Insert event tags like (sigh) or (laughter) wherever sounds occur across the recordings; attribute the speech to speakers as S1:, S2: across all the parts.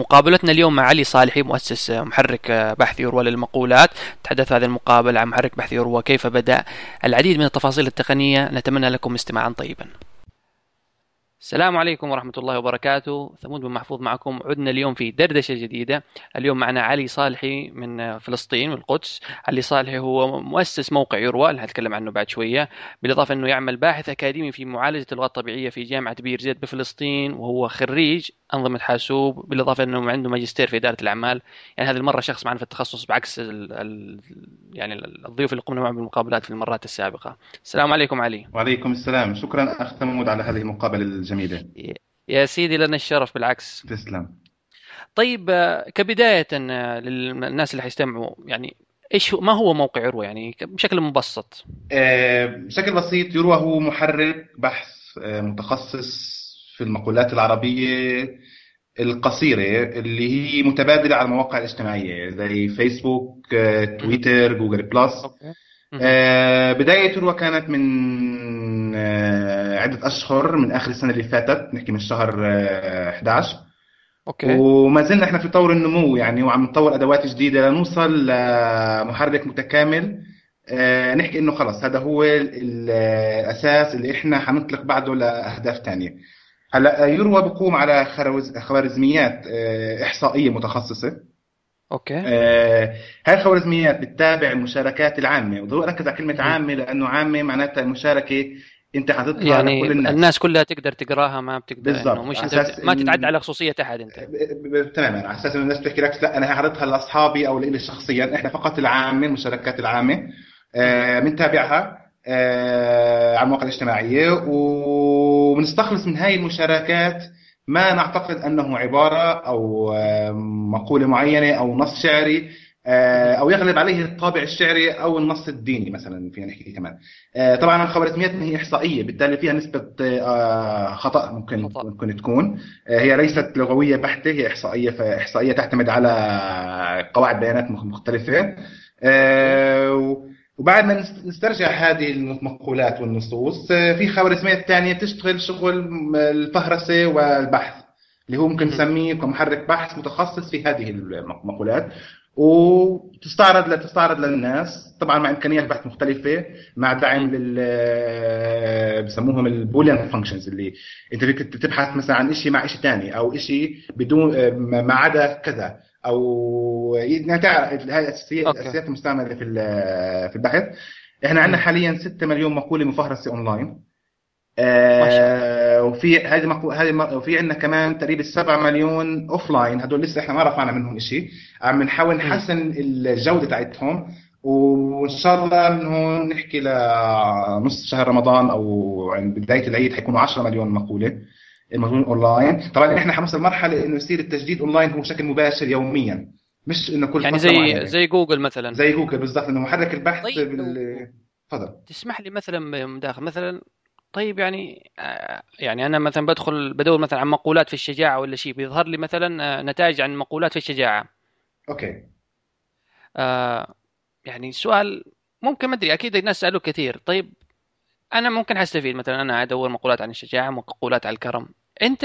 S1: مقابلتنا اليوم مع علي صالحي مؤسس محرك بحث يروى للمقولات. تحدث هذه المقابلة عن محرك بحث يروى كيف بدأ؟ العديد من التفاصيل التقنية نتمنى لكم استماعا طيبا. السلام عليكم ورحمة الله وبركاته. ثمود بن محفوظ معكم. عدنا اليوم في دردشة جديدة. اليوم معنا علي صالحي من فلسطين والقدس علي صالحي هو مؤسس موقع يروى اللي هتكلم عنه بعد شوية. بالإضافة أنه يعمل باحث أكاديمي في معالجة اللغات الطبيعية في جامعة بير زيت بفلسطين وهو خريج أنظمة حاسوب بالإضافة أنه عنده ماجستير في إدارة الأعمال. يعني هذه المرة شخص معنا في التخصص بعكس ال ال يعني الضيوف اللي قمنا معهم بالمقابلات في المرات السابقة. السلام عليكم علي.
S2: وعليكم السلام. شكرا أخ ثمود على هذه المقابلة الجميلة
S1: يا سيدي لنا الشرف بالعكس.
S2: تسلم.
S1: طيب كبداية للناس اللي حيستمعوا يعني إيش ما هو موقع يروى؟ يعني بشكل مبسط؟
S2: بشكل بسيط يروى هو محرك بحث متخصص في المقولات العربية القصيرة اللي هي متبادلة على المواقع الاجتماعية زي فيسبوك تويتر Google Plus بداية يروى كانت من عدة أشهر من آخر السنة اللي فاتت نحكي من شهر 11
S1: okay.
S2: وما زلنا إحنا في طور النمو يعني وعم نطور أدوات جديدة لنوصل لمحرك متكامل. نحكي إنه خلص هذا هو الاساس اللي إحنا حنطلق بعده لأهداف ثانية هلأ يروى بقوم على خوارزميات إحصائية متخصصة.
S1: أوكي.
S2: آه هاي الخوارزميات بتتابع المشاركات العامة؟ وضروري اركز على كلمة عامة لأنه عامة معناتها المشاركه أنت حتطلع
S1: يعني كل الناس. الناس كلها تقدر تقراها ما بتقدر
S2: بالضبط.
S1: مش أنت ما تتعدى على خصوصية أحد أنت.
S2: تماما. على أساس انه الناس بتحكي لك لا أنا حاعرضها لأصحابي أو لي شخصيا. إحنا فقط العامة المشاركات العامة. بنتابعها آه على المواقع الاجتماعية. وبنستخلص من هاي المشاركات ما نعتقد أنه عبارة أو مقولة معينة أو نص شعري أو يغلب عليه الطابع الشعري أو النص الديني مثلا فينا نحكي كمان. طبعا الخوارزميات هي إحصائية بالتالي فيها نسبة خطأ ممكن خطأ. ممكن تكون. هي ليست لغوية بحتة هي إحصائية فإحصائية تعتمد على قواعد بيانات مختلفة. وبعد ما نسترجع هذه المقولات والنصوص في خوارزميات ثانية تشتغل شغل الفهرسة والبحث اللي هو ممكن نسميه كمحرك بحث متخصص في هذه المقولات. وتستعرض لتستعرض للناس طبعا مع إمكانيات بحث مختلفة مع دعم لل بسموهم ال Boolean functions اللي أنت فيك تبحث مثلا عن شيء مع شيء ثاني أو شيء بدون ما عدا كذا. أو يعني تعرف هاي الأساسيات المستعملة في في البحث. إحنا عندنا حاليا 6 مليون مقولة مفهرسة أونلاين. آه وفي هذه مقو... هذه وفي عندنا كمان تقريبا 7 مليون offline هدول لسه إحنا ما رفعنا منهم شيء عم نحاول نحسن الجودة تاعتهم وإن شاء الله من هون نحكي لنص شهر رمضان أو عند بداية العيد حيكونوا 10 مليون مقولة. الموجودين أونلاين. طبعا إحنا حنوصل مرحله إنه يصير التجديد أونلاين هو بشكل مباشر يوميا مش إنه كل
S1: يعني زي معينة. زي جوجل مثلا.
S2: زي جوجل بالضبط إنه محرك البحث طيب بال...
S1: تفضل. تسمح لي مثلا مداخل مثلا طيب يعني يعني أنا مثلا بدخل بدور مثلا عن مقولات في الشجاعة ولا شيء بيظهر لي مثلا نتائج عن مقولات في الشجاعة.
S2: okay.
S1: آه يعني السؤال ممكن ما أدري أكيد الناس سألوه كثير. طيب أنا ممكن حستفيد مثلا أنا أدور مقولات عن الشجاعة مقولات عن الكرم. أنت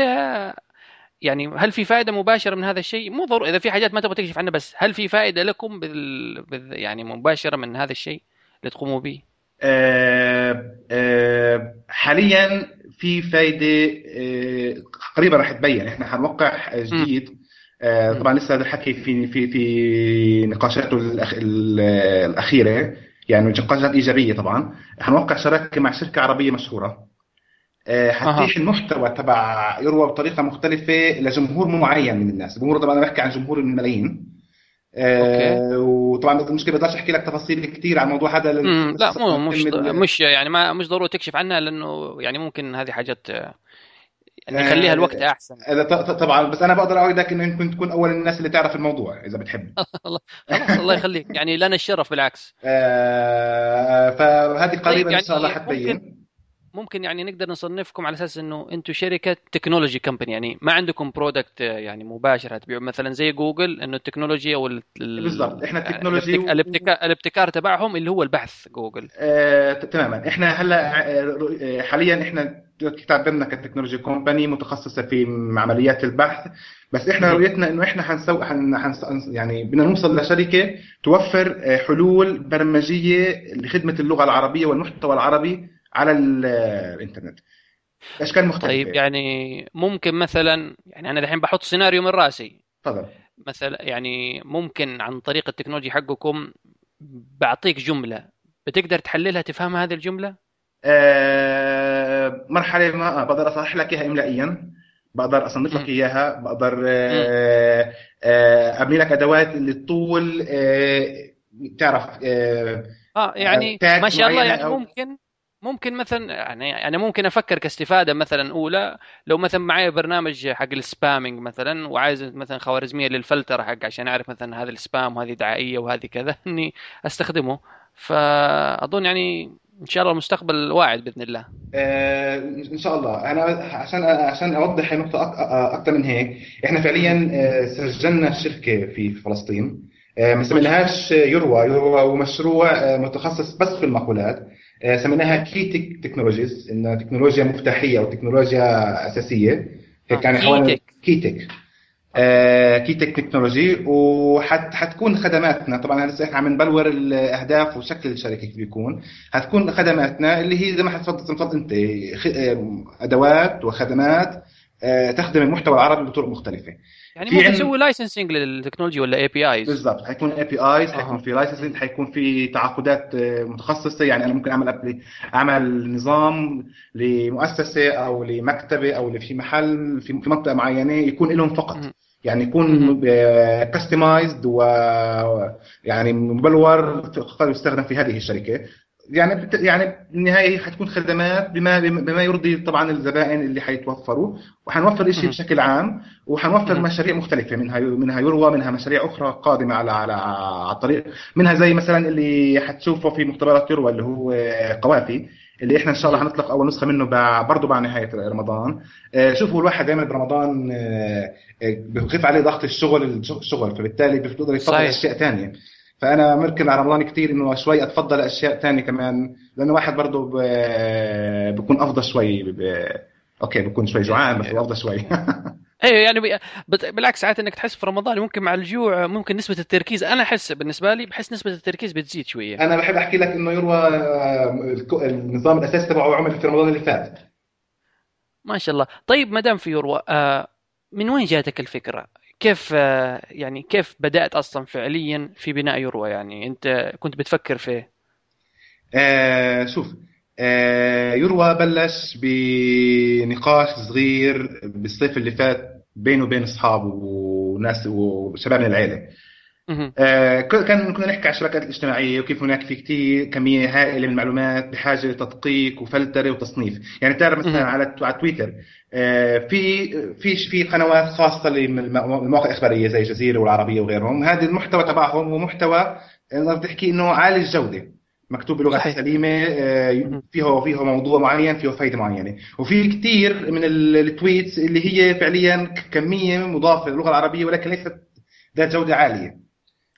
S1: يعني هل في فائدة مباشرة من هذا الشيء؟ مو ضروري إذا في حاجات ما تبغى تكشف عنها بس هل في فائدة لكم بال... بال... يعني مباشرة من هذا الشيء اللي تقوموا به؟
S2: أه أه حاليا في فايدة أه قريبا راح تبين. إحنا حنوقع جديد. أه طبعا لسه هذا الحكي في في في نقاشاته الأخ الأخيرة يعني نقاشات إيجابية طبعا. حنوقع شراكة مع شركة عربية مشهورة. أه حتتيح المحتوى تبع يروى بطريقة مختلفة لجمهور معين من الناس. الجمهور طبعا أنا بحكي عن جمهور الملايين. آه وطبعا المشكلة بقدرش أحكي لك تفاصيل كثير عن الموضوع هذا
S1: لا مو مش مش يعني ما مش ضروري تكشف عنها لأنه يعني ممكن هذه حاجات يعني يخليها الوقت أحسن.
S2: طبعا بس أنا بقدر اوعدك إنه يمكن تكون أول الناس اللي تعرف الموضوع إذا بتحب. (laughs)
S1: الله الله يخليك. يعني لنا الشرف بالعكس.
S2: آه فهذه قريبا يعني إن شاء الله حتبين.
S1: ممكن يعني نقدر نصنفكم على أساس إنه أنتم شركة technology company يعني ما عندكم product يعني مباشر تبيعوا مثلا زي جوجل إنه ال technology أو
S2: بالضبط. إحنا ال technology
S1: الابتكار, الابتكار تبعهم اللي هو البحث جوجل.
S2: آه تماما. إحنا هلأ آه، حاليا إحنا تعتبرنا ك technology company متخصصة في عمليات البحث. بس إحنا رؤيتنا إنه إحنا حنسوي حن... حن... يعني بدنا نوصل لشركة توفر آه، حلول برمجية لخدمة اللغة العربية والمحتوى العربي. على الإنترنت. اشكال مختلفه
S1: طيب يعني ممكن مثلا يعني أنا الحين بحط سيناريو من رأسي.
S2: تفضل.
S1: مثلا يعني ممكن عن طريق التكنولوجيا حقكم بعطيك جملة. بتقدر تحللها تفهم هذه الجملة؟
S2: أه مرحلة ما بقدر اصحح لك إياها املائيا. بقدر أصنف لك إياها. بقدر أه أه أبني لك أدوات اللي تطول أه تعرف
S1: آه, آه يعني ما شاء الله يعني ممكن ممكن مثلا يعني أنا ممكن أفكر كاستفادة مثلا أولى. لو مثلا معي برنامج حق ال spamming مثلا وعايز مثلا خوارزمية للفلتر حق عشان أعرف مثلا هذا ال spam وهذه دعائية وهذه كذا (laughs) إني أستخدمه. فأظن يعني إن شاء الله المستقبل واعد بإذن الله.
S2: آه إن شاء الله. أنا عشان عشان أوضح النقطه أكثر من هيك إحنا فعليا آه، سجلنا شركة في فلسطين. آه، ما سميناهاش يروى. يروى هو مشروع آه، متخصص بس في المقولات. سميناها Keytech Technologies انها تكنولوجيا مفتاحية أو تكنولوجيا أساسية. هيك يعني حوالي Keytech آه Keytech Technology وحتكون خدماتنا طبعا لسه إحنا عم نبلور الأهداف وشكل الشركة كيف بيكون. حتكون خدماتنا اللي هي زي ما حتفضل أنت أدوات وخدمات آه تخدم المحتوى العربي بطرق مختلفة.
S1: يعني ممكن تسوي licensing للتكنولوجيا ولا APIs
S2: بالضبط حيكون APIs حيكون في licensing حيكون في تعاقدات آه، متخصصة. يعني أنا ممكن أعمل apply أعمل نظام لمؤسسة أو لمكتبة أو في محل في منطقة معينة يكون لهم فقط. يعني يكون customized و يعني مبلور يستخدم في هذه الشركة. يعني يعني بالنهاية حتكون خدمات بما بما يرضي طبعا الزبائن اللي حيتوفروا وحنوفر شيء بشكل عام وحنوفر مشاريع مختلفة منها منها يروى منها مشاريع أخرى قادمة على على على الطريق منها زي مثلا اللي حتشوفه في مختبرات يروى اللي هو قوافي اللي إحنا إن شاء الله حنطلق أول نسخة منه برضه بعد نهاية رمضان. آه، شوفوا الواحد دائما برمضان آه، آه، بخف عليه ضغط الشغل الشغل فبالتالي بيقدر يفضل أشياء ثانية فأنا مركز على رمضان كثير إنه شوي أتفضل أشياء ثانية كمان لأنه واحد برضه بكون أفضل شوي ب... أوكي بكون شوي جوعان بس أفضل شوي. (laughs)
S1: أيوه يعني بالعكس ساعات إنك تحس في رمضان ممكن مع الجوع ممكن نسبة التركيز أنا أحس بالنسبة لي بحس نسبة التركيز بتزيد شوية.
S2: أنا بحب أحكي لك إنه يروى النظام الأساسي تبعه عمل في رمضان اللي فات.
S1: ما شاء الله. طيب ما دام في يروى آه، من وين جاتك الفكرة؟ كيف آه، يعني كيف بدأت أصلا فعليا في بناء يروى يعني أنت كنت بتفكر في
S2: آه شوف آه يروى بلش بنقاش صغير بالصيف اللي فات بينه وبين أصحابه وناس وشباب من العيلة. آه كان كنا نحكي على الشبكات الاجتماعية وكيف هناك في كثير كمية هائلة من المعلومات بحاجة لتدقيق وفلترة وتصنيف، يعني بتعرف مثلا على على تويتر آه في في في قنوات خاصة للمواقع الاخباريه زي الجزيرة والعربية وغيرهم، هذا المحتوى تبعهم هو محتوى نقدر تحكي إنه عالي الجودة مكتوب بلغة صحيح. سليمة آه، فيه فيه موضوع معين فيه فائده معينة. وفي كثير من التويتس اللي هي فعليا كمية مضافة للغة العربية ولكن ليست ذات جودة عالية.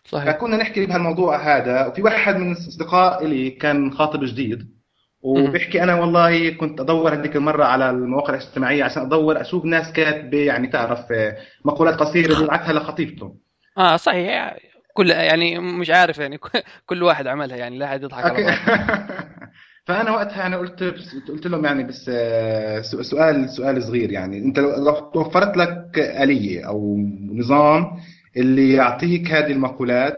S2: صحيح. فكنا نحكي بهالموضوع هذا وفي واحد من الأصدقاء لي كان خاطب جديد وبيحكي أنا والله كنت أدور هذيك المرة على المواقع الاجتماعية عشان أدور أشوف ناس كاتبه يعني تعرف آه، مقولات قصيرة بيبعثها لخطيبته.
S1: آه صحيح. كل يعني مش عارف يعني (laughs) كل واحد عملها يعني لا أحد يضحك على (laughs)
S2: فأنا وقتها أنا قلت قلت لهم يعني بس آه، سؤال سؤال صغير يعني أنت لو توفرت لك آلية أو نظام اللي يعطيك هذه المقولات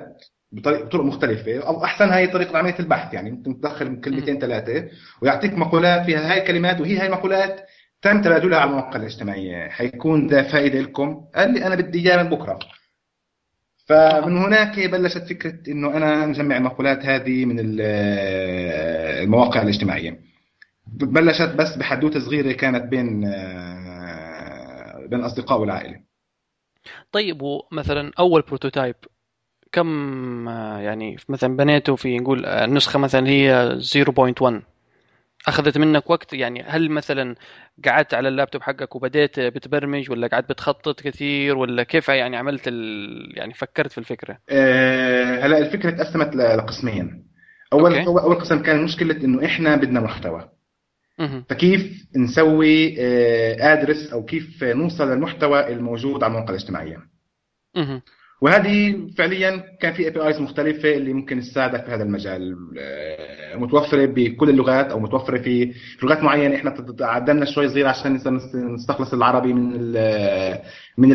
S2: بطريقه مختلفة. أو أحسن هي طريقة عمليه البحث يعني ممكن تدخل كلمتين ثلاثة ويعطيك مقولات فيها هاي الكلمات وهي هاي المقولات تم تبادلها على المواقع الاجتماعية. حيكون ذا فائده لكم. قال لي أنا بدي اياه من بكرة. فمن هناك بلشت فكرة إنه أنا نجمع المقولات هذه من المواقع الاجتماعية. بلشت بس بحدوتة صغيرة كانت بين بين الاصدقاء والعائلة.
S1: طيب ومثلا أول prototype كم يعني مثلا بنيته في نقول النسخه مثلا هي 0.1 أخذت منك وقت يعني هل مثلا قعدت على اللابتوب حقك وبديت بتبرمج ولا قعدت بتخطط كثير ولا كيف يعني عملت ال... يعني فكرت في الفكرة؟
S2: أه هلا الفكرة تقسمت لقسمين أول
S1: أوكي.
S2: أول قسم كان مشكلة إنه إحنا بدنا محتوى. فكيف نسوي آه، address أو كيف نوصل للمحتوى الموجود على المواقع
S1: الاجتماعية.
S2: وهذه فعليا كان في APIs مختلفة اللي ممكن تساعدك في هذا المجال. آه، متوفرة بكل اللغات أو متوفرة في لغات معينة. إحنا تعدلنا شوي صغير عشان نس- نستخلص العربي من ال- من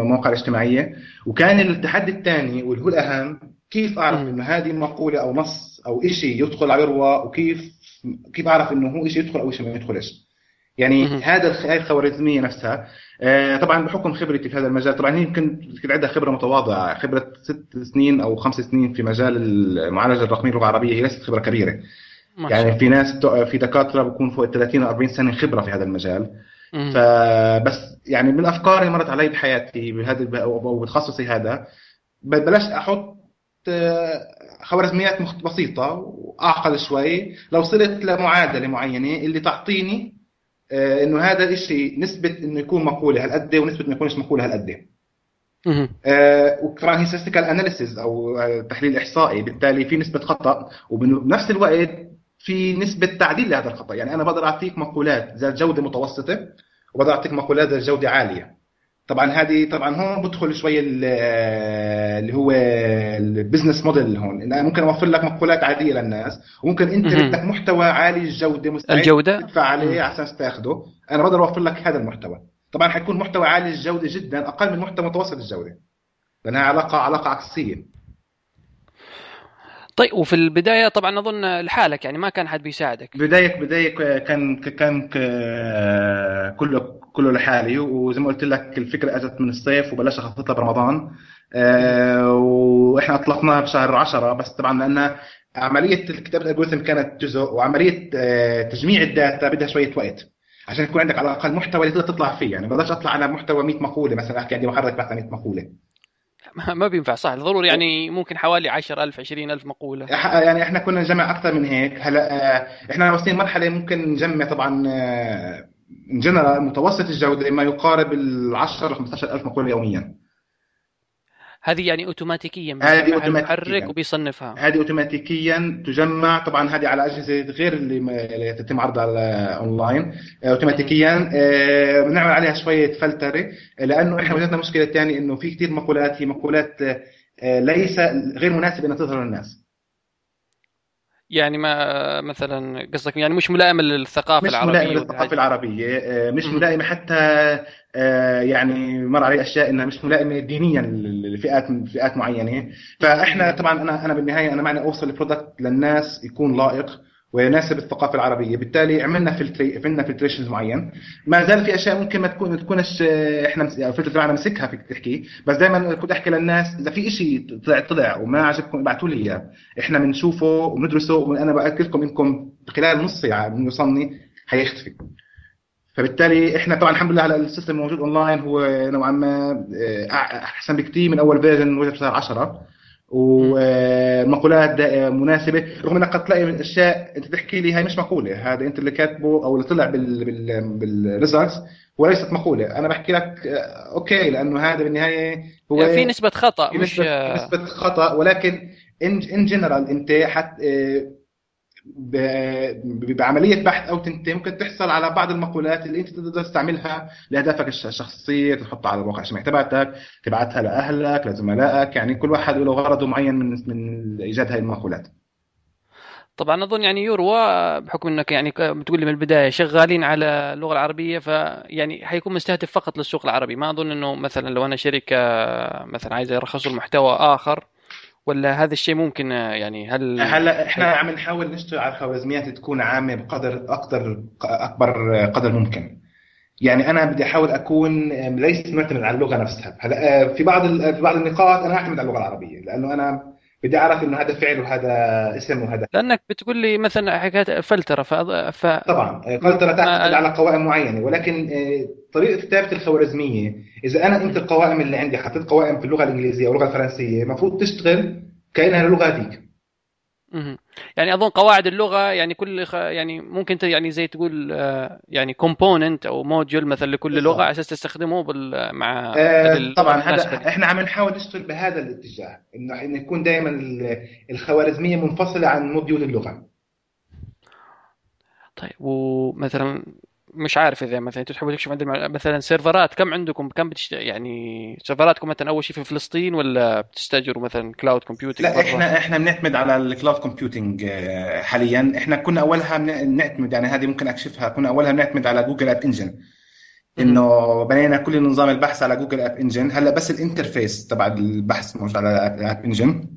S2: المواقع الاجتماعية. وكان التحدي الثاني واللي هو الأهم كيف
S1: أعرف.
S2: إنه هذه مقوله أو نص أو شيء يدخل على يروى وكيف كيف أعرف إنه هو شيء يدخل أو شيء ما يدخلش يعني. هذا الخوارزمية نفسها آه، طبعا بحكم خبرتي في هذا المجال طبعا هي يمكن عندها خبرة متواضعة خبرة ست سنين أو خمس سنين في مجال المعالجة الرقمية اللغة العربية هي ليست
S1: خبرة كبيرة
S2: يعني في ناس في دكاترة بكون فوق ال 30 أو 40 سنة خبرة في هذا المجال. فبس يعني من الأفكار اللي مرت علي بحياتي بهذا أو بتخصصي هذا ب- بلشت أحط خوارزميات بسيطة وأعقد شوي. لو وصلت لمعادلة معينة اللي تعطيني آه، إنه هذا الشيء نسبة إنه يكون مقولة هالقد ونسبة إنه يكونش مقولة هالقد. آه، وطبعا هي statistical analysis أو آه، تحليل إحصائي. بالتالي في نسبة خطأ وبنفس الوقت في نسبة تعديل لهذا الخطأ. يعني أنا بقدر أعطيك مقولات ذات جودة متوسطة وبقدر أعطيك مقولات ذات جودة عالية. طبعا هذه طبعا هون بدخل شوي ال- اللي هو البزنس موديل هون إن أنا ممكن أوفر لك مقولات عادية للناس وممكن
S1: أنت.
S2: بدك محتوى عالي الجودة مستعد
S1: الجودة؟
S2: تدفع عليه. على أساس تاخده أنا بقدر أوفر لك هذا المحتوى طبعا حيكون محتوى عالي الجودة جدا أقل من محتوى متوسط الجودة لأنها علاقه علاقة عكسية
S1: طيب وفي البداية طبعا أظن لحالك يعني ما كان حد بيساعدك.
S2: بداية بداية كان كان كله كله لحالي وزي ما قلت لك الفكرة اجت من الصيف وبلشت اخططها برمضان. آه، وإحنا أطلقناها بشهر 10 بس طبعا لأن عملية كتابة الالجوريثم كانت جزء وعملية آه، تجميع الداتا بدها شوية وقت عشان يكون عندك على الأقل محتوى اللي تقدر تطلع فيه. يعني ما بقدرش أطلع على محتوى 100 مقولة مثلا أحكي عندي محرك بحث عن 100 مقولة.
S1: ما بينفع صح. ضروري يعني ممكن حوالي 10000 20000
S2: مقولة. يعني إحنا كنا نجمع أكثر من هيك. هلأ آه، إحنا واصلين مرحلة ممكن نجمع طبعا آه، in general متوسط الجودة ما يقارب ال 10 ل 15 ألف مقولة يوميا.
S1: هذه يعني اوتوماتيكيا
S2: هذه.
S1: المحرك وبيصنفها
S2: هذه اوتوماتيكيا تجمع طبعا هذه على أجهزة غير اللي تتم عرضها على أونلاين آه، اوتوماتيكيا آه، بنعمل عليها شوية فلترة لأنه إحنا وجدنا مشكلة ثانية إنه في كثير مقولات هي مقولات آه، ليس غير مناسبة إنها تظهر للناس
S1: يعني ما مثلا قصدك يعني مش ملائمة للثقافة
S2: مش العربية
S1: ملائمة
S2: للثقافة. العربية مش. ملائمة حتى يعني مر علي أشياء إنها مش ملائمة دينيا لفئات فئات معينة. فإحنا طبعا أنا أنا بالنهاية أنا معني أوصل ال product للناس يكون لائق ويناسب الثقافة العربية. بالتالي عملنا filtry عملنا filtrations معين. ما زال في أشياء ممكن ما تكون ما تكونش آه، إحنا مس- يعني الفلتر تبعنا مسكها فيك تحكي بس دائما كنت أحكي للناس إذا في شيء طلع طلع وما عجبكم ابعتوا لي إياه. إحنا بنشوفه وبندرسه وأنا باكد لكم إنكم خلال نص ساعة من يوصلني حيختفي فبالتالي إحنا طبعا الحمد لله على ال system الموجود أونلاين هو نوعا ما آه، أحسن بكثير من أول version وجد بشهر 10 والمقولات مناسبة. رغم إنك قد تلاقي من أشياء أنت تحكي لي هاي مش مقولة. هذا أنت اللي كاتبه أو اللي طلع بال بال بال results وليست مقولة. أنا بحكي لك آه، أوكي لأنه هذا بالنهاية هو
S1: يعني في نسبة خطأ
S2: في
S1: مش
S2: نسبة, نسبة خطأ. ولكن in in general أنت حت ب- بعملية بحث أو انت ممكن تحصل على بعض المقولات اللي أنت تقدر تستعملها لأهدافك الش- الشخصية تحطها على المواقع الاجتماعية تبعتك تبعتها لأهلك لزملائك يعني كل واحد له غرضه معين من من إيجاد هاي المقولات.
S1: طبعا أظن يعني يروى بحكم إنك يعني بتقول لي من البداية شغالين على اللغة العربية فيعني حيكون مستهدف فقط للسوق العربي. ما أظن إنه مثلا لو أنا شركة مثلا عايزة يرخصوا المحتوى آخر ولا هذا الشيء ممكن آه، يعني هل
S2: هلا إحنا عم نحاول نشتغل على خوارزميات تكون عامة بقدر أقدر أكبر قدر ممكن. يعني أنا بدي أحاول أكون ليس معتمد على اللغة نفسها. هلا في بعض ال- في بعض النقاط أنا أعتمد على اللغة العربية لأنه أنا بدي أعرف إنه هذا فعل وهذا اسم وهذا.
S1: لأنك بتقول لي مثلا حكاية فلترة ف... ف...
S2: طبعا فلترة تعتمد على قوائم معينة ولكن آه، طريقة كتابة الخوارزمية إذا أنا انت القوائم اللي عندي حطيت قوائم في اللغة الإنجليزية أو اللغة الفرنسية المفروض تشتغل كأنها اللغة هذيك.
S1: مهم. يعني أظن قواعد اللغة يعني كل خ... يعني ممكن ت... يعني زي تقول آه، يعني component أو module مثلا لكل
S2: بالضبط.
S1: لغه على أساس تستخدمه بال... مع
S2: آه،
S1: ال-
S2: طبعا هذا إحنا عم نحاول نشتغل بهذا الاتجاه إنه انه يكون دائما ال- الخوارزمية منفصلة عن module اللغة
S1: طيب ومثلا مش عارف إذا مثلا أنتم تحبوا تكشفوا عندنا مثلا server ات كم عندكم؟ كم بتشت... يعني server اتكم مثلا أول شيء في فلسطين ولا بتستأجروا مثلا cloud computing
S2: لا إحنا إحنا بنعتمد على ال cloud computing آه، حاليا. إحنا كنا أولها بن- بنعتمد يعني هذه ممكن أكشفها. كنا أولها بنعتمد على Google App Engine إنه بنينا كل نظام البحث على Google App Engine هلأ بس ال interface تبع البحث موجود على App
S1: Engine.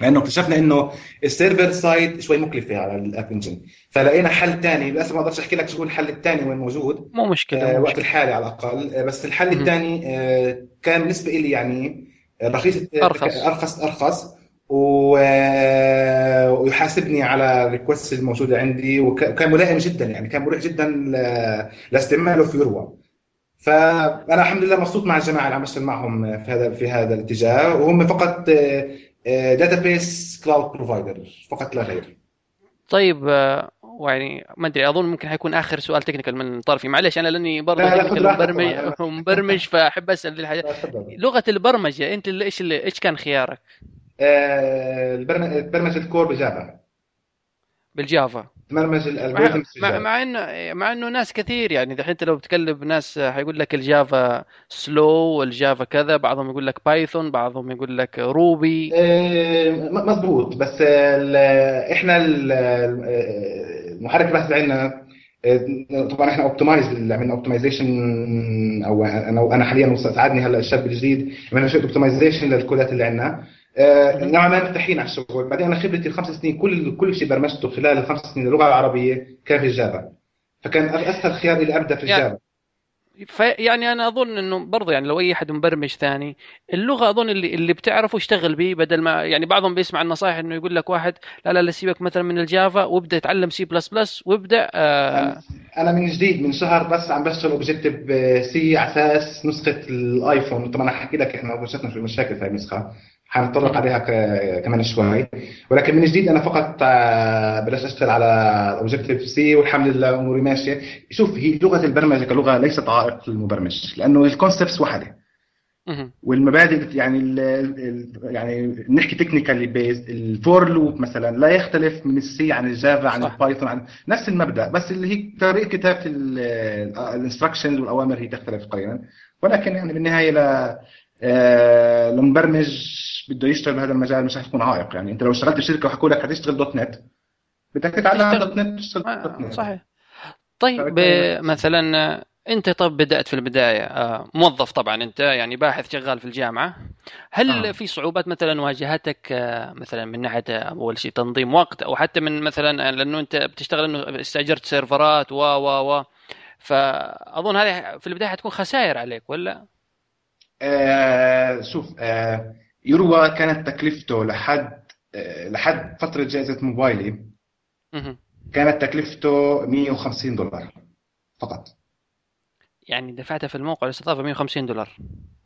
S2: لأنه اكتشفنا إنه ال server side شوي مكلفه على ال App Engine فلقينا حل ثاني للاسف ما أقدرش أحكي لك شو الحل الثاني وين موجود.
S1: مو مشكلة
S2: آه، وقت الحالي على الأقل. آه، بس الحل. الثاني آه، كان بالنسبة لي يعني رخيص
S1: أرخص.
S2: أرخص أرخص. و- آه، ويحاسبني على ال request الموجودة عندي. وك- وكان ملائم جدا يعني. كان مريح جدا ل- لاستعماله في يروى فانا الحمد لله مبسوط مع الجماعة اللي عم بشتغل معهم في هذا في هذا الاتجاه. وهم فقط database cloud provider فقط لا غير.
S1: طيب ويعني ما أدري أظن ممكن حيكون آخر سؤال technical من طرفي. معلش أنا لأني برضه
S2: طبعاً.
S1: ومبرمج فأحب أسأل ذي الحاجات
S2: لا، تفضل.
S1: لغة البرمجة أنت إيش إيش كان خيارك؟
S2: آه، البرم- البرمجة ال core
S1: ب Java. بال Java.
S2: تبرمج
S1: مع,
S2: ال algorithms
S1: مع, مع انه مع إنه ناس كثير يعني دحين أنت لو بتكلم ناس حيقول لك الجافا سلو والجافا كذا بعضهم يقول لك Python بعضهم يقول لك Ruby
S2: آه، م- مظبوط بس ال- إحنا ال- آه، المحرك البحث اللي عندنا آه، طبعا إحنا optimize عملنا optimization أو أنا أنا حاليا ساعدني هلا الشاب الجديد عملنا شوية optimization لل code ات اللي عندنا. آه، نوعا ما مرتاحين على الشغل بعدين أنا خبرتي الخمس سنين كل كل شيء برمجته خلال الخمس سنين اللغة العربية كان في ال Java. فكان أسهل خيار لي أبدأ في
S1: يعني-
S2: ال Java.
S1: فيعني أنا أظن إنه برضه يعني لو أي أحد مبرمج ثاني اللغة أظن اللي اللي بتعرفه اشتغل به بدل ما يعني بعضهم بيسمع النصائح إنه يقول لك واحد لا لا لا سيبك مثلا من ال Java وابدأ اتعلم C plus plus وابدأ آه.
S2: أنا من جديد من شهر بس عم بشتغل Objective C على أساس نسخة ال iPhone طبعا أنا حكي لك إحنا واجهتنا في مشاكل في هاي النسخة. حنتطرق عليها كمان شوي ولكن من جديد أنا فقط آه، بلشت أشتغل على Objective-C والحمد لله أموري ماشية شوف هي لغة البرمجة كلغة ليست عائق للمبرمج لأنه ال concepts واحدة
S1: مهم.
S2: والمبادئ يعني ال ال يعني نحكي technically بيز ال for loop مثلا لا يختلف من ال C عن ال Java عن.
S1: ال
S2: Python عن نفس المبدأ بس اللي هي طريقة كتابة ال instructions والأوامر هي تختلف قليلا ولكن يعني بالنهاية ل آه، لمبرمج بده يشتغل بهذا المجال مش حيكون عائق. يعني انت لو اشتغلت بشركة وحكوا لك حتشتغل دوت نت. بدك تتعلم. دوت نت تشتغل دوت
S1: آه
S2: نت.
S1: صحيح. طيب آه، مثلا آه، انت طب بدأت في البداية. آه، موظف طبعا انت يعني باحث شغال في الجامعة. هل
S2: آه.
S1: في صعوبات مثلا واجهتك آه، مثلا من ناحية آه، أول شيء تنظيم وقت أو حتى من مثلا آه، لأنه انت بتشتغل إنه استأجرت سيرفرات و و و. فأظن هذه في البداية حتكون خسائر عليك ولا؟
S2: آه شوف آه يروى كانت تكلفته لحد آه لحد فترة جائزة موبايلي. كانت تكلفته 150 دولار فقط.
S1: يعني دفعتها في الموقع الاستضافه 150 دولار.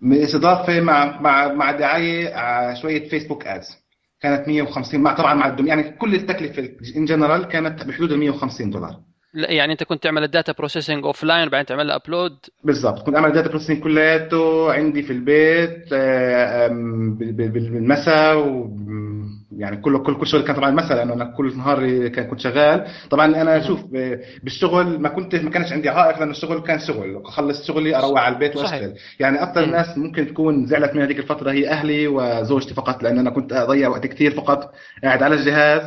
S2: بالاضافه مع مع مع دعاية على شوية فيسبوك ادز كانت 150 مع طبعا مع الدم يعني كل التكلفة ان جنرال كانت بحدود ال 150 دولار.
S1: لا يعني انت كنت تعمل ال data processing offline وبعدين تعمل لها upload
S2: بالضبط. كنت أعمل data processing كلياته عندي في البيت آه، بالمساء و يعني كله كل كل شغل كان طبعا مساء لأنه أنا كل نهار كان كنت شغال. طبعا أنا شوف ب- بالشغل ما كنت ما كانش عندي عائق لأنه الشغل كان شغل. أخلص شغلي أروح على البيت. وأشتغل. يعني
S1: أكثر.
S2: الناس ممكن تكون زعلت من هذيك الفترة هي أهلي وزوجتي فقط لأن أنا كنت أضيع وقت كثير فقط قاعد على الجهاز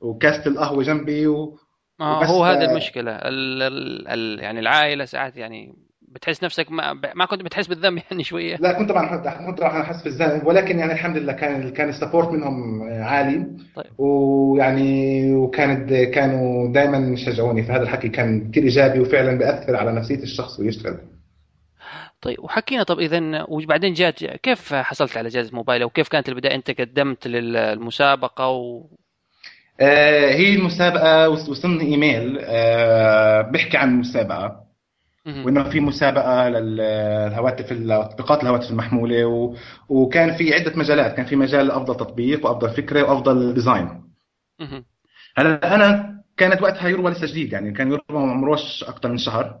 S2: وكاسه القهوة جنبي و...
S1: ما
S2: وبس
S1: هو هذا
S2: آه،
S1: المشكلة. ال ال ال يعني العائلة ساعات يعني بتحس نفسك ما, ما كنت بتحس بالذنب (laughs) يعني شوية.
S2: لا كنت طبعا كنت راح أحس بالذنب ولكن يعني الحمد لله كان كان السبورت منهم عالي.
S1: طيب.
S2: ويعني وكانت كانوا دائما يشجعوني فهذا الحكي كان كثير إيجابي وفعلا بيأثر على نفسية الشخص ويشتغل.
S1: طيب وحكينا طب إذا وبعدين جات كيف حصلت على جائزة موبايل وكيف كانت البداية؟ أنت قدمت للمسابقة و
S2: آه هي المسابقة وص- وصلني إيميل آه بيحكي عن المسابقة. وإنه في مسابقة للهواتف تطبيقات الهواتف المحمولة و... وكان في عدة مجالات. كان في مجال أفضل تطبيق وأفضل فكرة وأفضل ديزاين هلا أنا كانت وقتها يروى لسه جديد يعني كان يروى ما عمروش أكثر من شهر.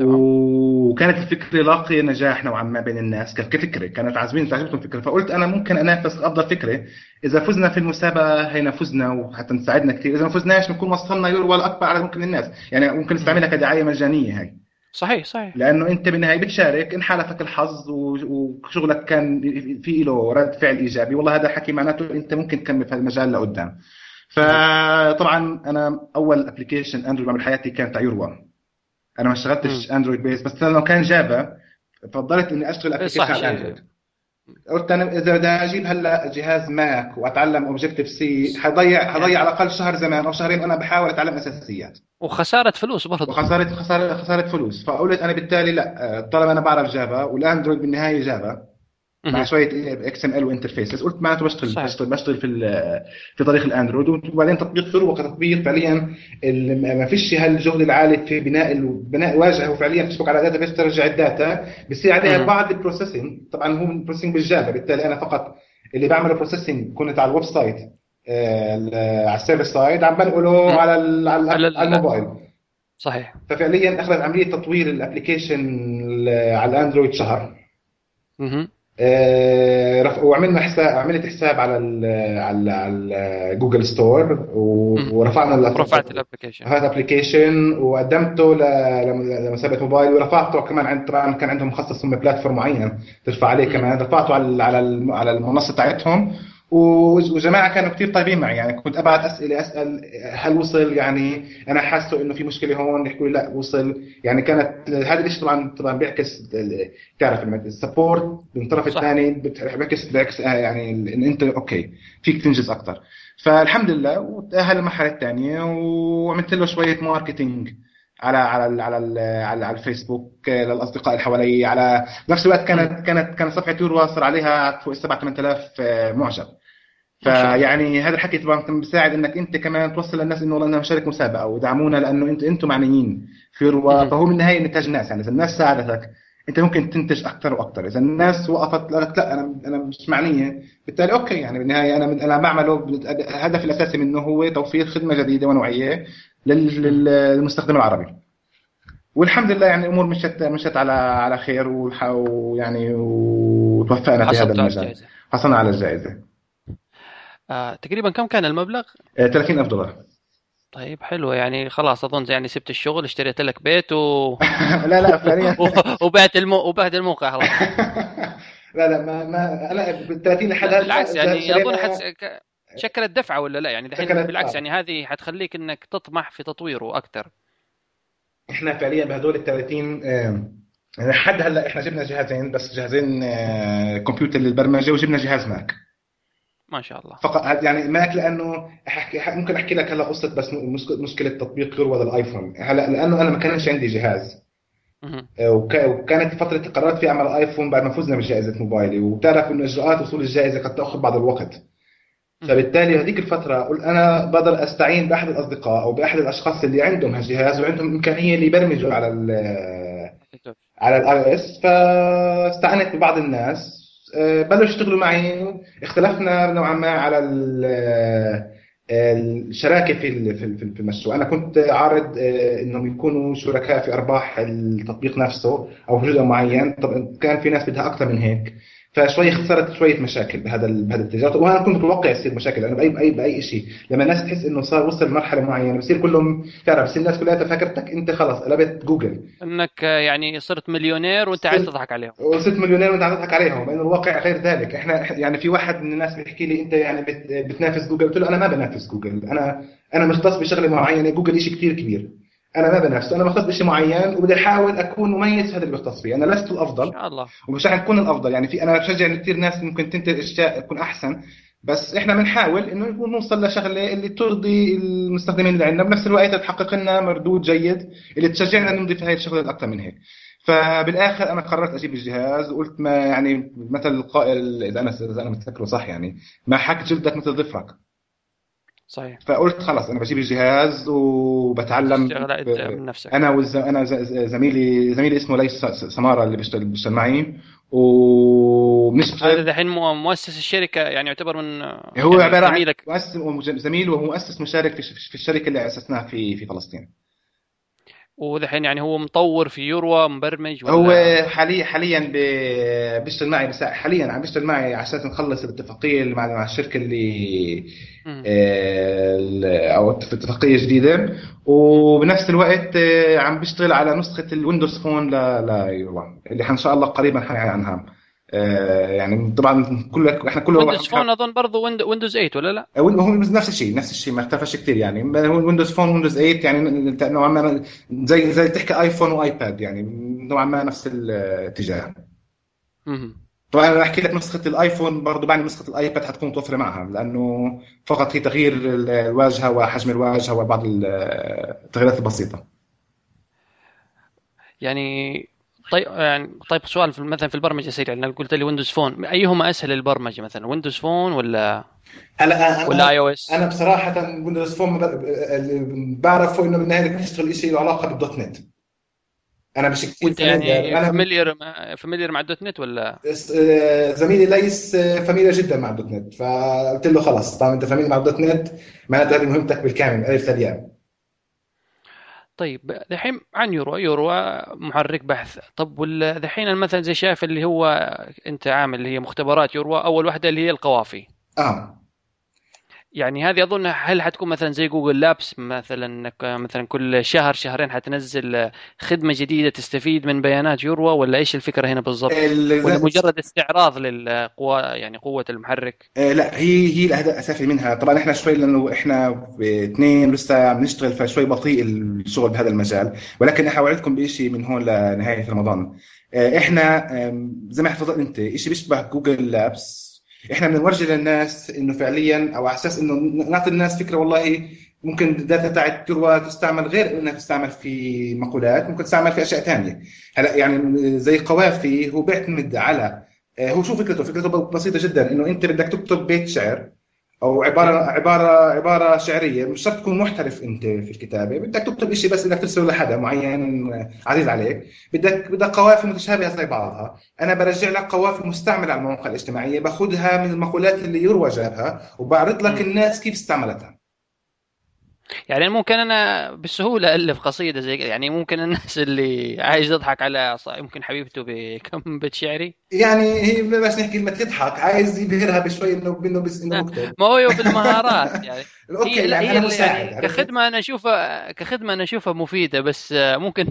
S2: وكانت الفكرة لاقيه نجاح نوعا ما بين الناس كفكره كانت عازمين تعجبكم الفكرة فقلت أنا ممكن أنافس أفضل فكره إذا فزنا في المسابقة هينا فزنا وحتى نساعدنا كثير إذا ما فزناش بنكون وصلنا يورو الاكبر على ممكن الناس. يعني ممكن نستعملها كدعاية مجانية هاي.
S1: صحيح صحيح.
S2: لأنه أنت بالنهاية بتشارك إن حالفك الحظ وشغلك كان في له رد فعل إيجابي. والله هذا الحكي معناته أنت ممكن تكمل في المجال لقدام. فطبعا أنا أول application Android بعمل حياتي كان تاع يورو أنا ما اشتغلتش Android بيس بس لو كان Java فضلت إني أشتغل application على Android قلت أنا إذا بدي أجيب هلأ جهاز Mac وأتعلم Objective-C حضيع حضيع على الأقل شهر زمان أو شهرين وأنا بحاول أتعلم أساسيات.
S1: وخسارة فلوس برضه
S2: وخسارة خسارة خسارة فلوس. فقلت أنا بالتالي لأ طالما أنا بعرف Java وال Android بالنهاية Java مع شوية XML و interfaces. قلت معناته بشتغل صحيح. بشتغل بشتغل في في طريق ال Android. وبعدين تطبيق يورو كتطبيق فعليا ما فيش هالجهد العالي في بناء بناء واجهة. وفعليا بتشبك على database ترجع ال data. بصير عليها بعض ال processing طبعا هو ال processing بال Java بالتالي أنا فقط اللي بعمل processing كنت على ال website آه، على ال server side عم بنقله على على, الموبايل.
S1: صحيح.
S2: ففعليا أخذت عملية تطوير ال application على ال Android شهر. آه، وعملنا حساب عملت حساب على ال على على Google Store ورفعنا
S1: رفعت ال application
S2: رفعت ال application وقدمته لمسابقة موبايل ورفعته كمان عند طبعا كان عندهم مخصص هم platform معين ترفع عليه كمان رفعته على على المنصة تاعتهم وجماعة كانوا كثير طيبين معي. يعني كنت ابعت أسئلة أسأل هل وصل؟ يعني أنا حاسه إنه في مشكلة هون. يحكوا لي لا وصل. يعني كانت هذا الشيء طبعا طبعا بيعكس تعرف ال support من الطرف الثاني بيعكس بيعكس آه، يعني إن أنت okay فيك تنجز أكثر فالحمد لله وتأهل المرحلة الثانية وعملت له شوية marketing على على على على, على الفيسبوك للأصدقاء اللي حوالي على نفس الوقت كانت كانت كانت صفحة يورو صار عليها فوق 7 8000 آه، معجب. فيعني هذا الحكي طبعا بيساعد إنك أنت كمان توصل للناس إنه والله أنا مشارك مسابقة ودعمونا لأنه انت أنتم معنيين في يورو فهو من النهايه نتاج ناس. يعني إذا الناس ساعدتك أنت ممكن تنتج أكثر وأكثر إذا الناس وقفت قالت لا أنا أنا مش معنية. بالتالي أوكي يعني بالنهاية أنا أنا بعمله الهدف الأساسي منه هو توفير خدمة جديدة ونوعية. للمستخدم العربي. والحمد لله يعني الأمور مشت مشت على على خير ويعني وتوفقنا في هذا المجال. حصلنا على الجائزة.
S1: آه، تقريبا كم كان المبلغ؟
S2: 30000 آه، دولار.
S1: طيب حلو. يعني خلاص أظن يعني سبت الشغل اشتريت لك بيت و (laughs)
S2: لا لا فعليا. (laughs)
S1: وبعت المو... وبعت الموقع خلاص. (laughs)
S2: لا لا ما ما أنا بال 30 لحد
S1: بالعكس يعني أظن حت... شكلت دفعه ولا لا؟ يعني الحين بالعكس يعني هذه حتخليك إنك تطمح في تطويره أكثر.
S2: إحنا فعليا بهدول ال 30 يعني لحد هلأ إحنا جبنا جهازين بس جهازين آه، كمبيوتر للبرمجة وجبنا جهاز ماك.
S1: ما شاء الله.
S2: فقط يعني ماك لأنه أحكي ممكن أحكي لك هلأ قصة بس مشكله تطبيق يروى للايفون هلأ لأنه أنا ما كانش عندي جهاز. آه، وكانت فترة قررت في اعمل آيفون بعد ما فزنا بجائزة موبايلي. وبتعرف إنه إجراءات وصول الجائزة قد تأخذ بعض الوقت. فبالتالي هذيك الفترة قلت أنا بقدر أستعين بأحد الأصدقاء أو بأحد الأشخاص اللي عندهم هالجهاز وعندهم إمكانية اللي يبرمجوا على ال (laughs) على ال iOS. فاستعنت ببعض الناس. آه، بلشوا يشتغلوا معي. اختلفنا نوعا ما على الشراكة في في المشروع. أنا كنت عارض آه، إنهم يكونوا شركاء في أرباح التطبيق نفسه أو جزء معين. طب كان في ناس بدها أكثر من هيك. فشوي خسرت شوية مشاكل بهذا بهذا الاتجاه. وأنا كنت متوقع يصير مشاكل لأنه بأي بأي بأي شيء لما الناس تحس إنه صار وصل لمرحلة معينة بصير كلهم تعرف بصير الناس كلها فكرتك أنت خلص قلبت جوجل.
S1: إنك يعني صرت مليونير وأنت عايز تضحك عليهم.
S2: وصرت مليونير وأنت عايز تضحك عليهم لأنه الواقع غير ذلك. إحنا يعني في واحد من الناس بيحكي لي أنت يعني بتنافس جوجل؟ قلت له أنا ما بنافس جوجل. أنا أنا مختص بشغلة معينة جوجل شيء كثير كبير. أنا ما بنافس أنا بختص بشيء معين وبدي أحاول أكون مميز في هذا اللي بختص فيه أنا لست الأفضل. إن شاء الله. ومش رح نكون الأفضل. يعني في أنا بشجع كثير ناس ممكن تنتج أشياء تكون أحسن. بس إحنا بنحاول إنه نوصل لشغلة اللي ترضي المستخدمين اللي عندنا. بنفس الوقت تحقق لنا مردود جيد اللي تشجعنا نمضي في هاي الشغلة أكثر من هيك. فبالآخر أنا قررت أجيب الجهاز وقلت ما يعني مثل القائل إذا أنا إذا أنا متذكره صح يعني ما حك جلدك مثل ظفرك
S1: صحيح.
S2: فقلت خلاص أنا بجيب الجهاز وبتعلم
S1: من نفسك.
S2: أنا والز... أنا زميلي زميلي اسمه ليس سمارة اللي بيشتغل بيشتغل معي وبنشتغل
S1: هذا مو- مؤسس الشركة يعني يعتبر من
S2: هو
S1: يعني
S2: عبارة عن
S1: زميلك.
S2: مؤسس زميل وهو مؤسس مشارك في في الشركة اللي أسسناها في في فلسطين.
S1: ودحين يعني هو مطور في يوروا مبرمج ولا
S2: هو حاليا حاليا بيشتغل معي بس حاليا عم بيشتغل معي على أساس نخلص الاتفاقية اللي مع الشركة اللي. آه، أو اتفاقية جديدة وبنفس الوقت آه، عم بيشتغل على نسخة ال Windows Phone ل ل اللي إن شاء الله قريبا حنحكي عنها آه، يعني طبعا كل إحنا كل
S1: Windows Phone أظن برضه Windows 8 ولا لا؟
S2: هو هو نفس الشيء نفس الشيء ما اختلفش كثير يعني Windows Phone Windows 8 يعني نوعا ما زي زي تحكي iPhone و iPad يعني نوعا ما نفس الاتجاه. طبعا أنا أحكي لك نسخة ال iPhone برضه بعد نسخة ال iPad حتكون متوفرة معها لأنه فقط هي تغيير الواجهة وحجم الواجهة وبعض التغييرات البسيطة
S1: يعني طيب يعني طيب سؤال في مثلا في البرمجة سريع لانك قلت لي Windows Phone أيهما أسهل للبرمجة مثلا Windows Phone ولا
S2: هلا أنا
S1: ولا iOS؟
S2: أنا بصراحه Windows Phone بعرفه إنه بالنهايه بدك تشتغل شيء له علاقة بال .NET. أنا مش كثير
S1: وأنت يعني
S2: أنا
S1: familiar familiar مع ال .NET ولا؟
S2: آه، زميلي ليس familiar جدا مع ال .NET فقلت له خلاص طالما أنت familiar مع ال .NET معناته هذه مهمتك بالكامل ألف للياء
S1: طيب دحين عن يورو يورو محرك بحث. طب دحين مثلا زي شايف اللي هو انت عامل اللي هي مختبرات يورو أول واحدة اللي هي القوافي.
S2: آه.
S1: يعني هذه أظن هل حتكون مثلا زي جوجل لابس مثلا إنك مثلا كل شهر شهرين حتنزل خدمة جديدة تستفيد من بيانات يورو ولا إيش الفكرة هنا بالضبط؟
S2: ال-
S1: ولا مجرد استعراض للقوى يعني قوة المحرك؟
S2: آه، لا هي هي الأهداف الاساسيه منها طبعا إحنا شوي لأنه إحنا اثنين لسه عم نشتغل فشوي بطيء الشغل بهذا المجال ولكن إحنا اوعدكم بشيء من هون لنهاية رمضان آه، إحنا زي ما حفظت انت شيء بيشبه Google Labs إحنا بنورجي للناس إنه فعليا أو على أساس إنه نعطي الناس فكرة والله ممكن ال data تاعت يروى تستعمل غير إنها تستعمل في مقولات ممكن تستعمل في أشياء ثانية هلا يعني زي قوافي هو بيعتمد على آه، هو شو فكرته؟ فكرته بسيطة جدا إنه أنت بدك تكتب بيت شعر أو عباره عباره عبارة شعرية مش شرط تكون محترف أنت في الكتابة. بدك تكتب شيء بس بدك ترسله لحدا معين عزيز عليك. بدك بدك قوافي متشابهة زي بعضها. أنا برجع لك قوافي مستعملة على المواقع الاجتماعية باخذها من المقولات اللي يروى جابها وبعرض لك. الناس كيف استعملتها.
S1: يعني ممكن أنا بسهولة ألف قصيدة زي يعني ممكن الناس اللي عايز يضحك على يمكن حبيبته بكم (laughs) بيت شعري
S2: يعني هي بس نحكي كلمه تضحك عايز يبهرها بشوي إنه إنه بس إنه مكتب
S1: ما هو بالمهارات يعني. (laughs)
S2: أوكي
S1: هي
S2: يعني
S1: هي
S2: مساعد
S1: يعني؟ كخدمة أنا أشوفها كخدمة أنا أشوفها مفيدة بس ممكن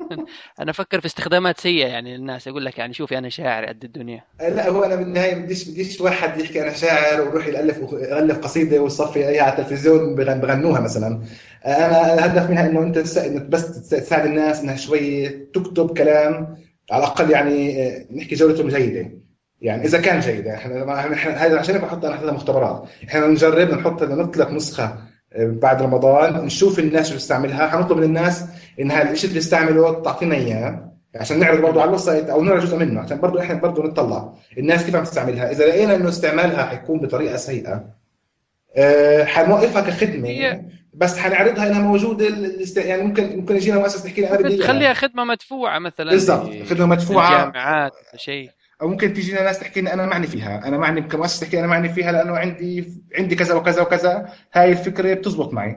S1: (laughs) أنا أفكر في استخدامات سيئة يعني للناس. أقول لك يعني شوفي أنا شاعر قد الدنيا.
S2: لا هو أنا بالنهاية بديش بديش واحد يحكي أنا شاعر ويروح يألف يألف قصيدة ويصفي اياها على التلفزيون بغن- بغنوها مثلا. أنا الهدف منها إنه أنت بس تساعد الناس إنها شوي تكتب كلام على الأقل يعني آه، نحكي جودته جيدة. يعني إذا كان جيدة إحنا إحنا هذا عشان بحط أنا هذا مختبرات. إحنا نجرب نحط نطلق نسخة آه، بعد رمضان نشوف الناس شو بتستعملها. حنطلب من الناس انها الشيء اللي تستعمله تعطينا إياه. عشان نعرض برضه على ال website أو نرى جزء منه عشان برضه إحنا برضه نطلع الناس كيف عم تستعملها. إذا لقينا إنه استعمالها حيكون بطريقة سيئة آه، حنوقفها
S1: كخدمة.
S2: بس حنعرضها إنها موجودة الاست- يعني ممكن ممكن يجينا مؤسسة تحكي لي أنا بدي.
S1: تخليها خدمة مدفوعة مثلا
S2: بالضبط خدمة مدفوعة.
S1: للجامعات ولا شيء.
S2: أو ممكن تيجينا ناس تحكي لي أنا معني فيها أنا معني كمؤسسه تحكي أنا معني فيها لأنه عندي عندي كذا وكذا وكذا. هاي الفكرة بتزبط معي.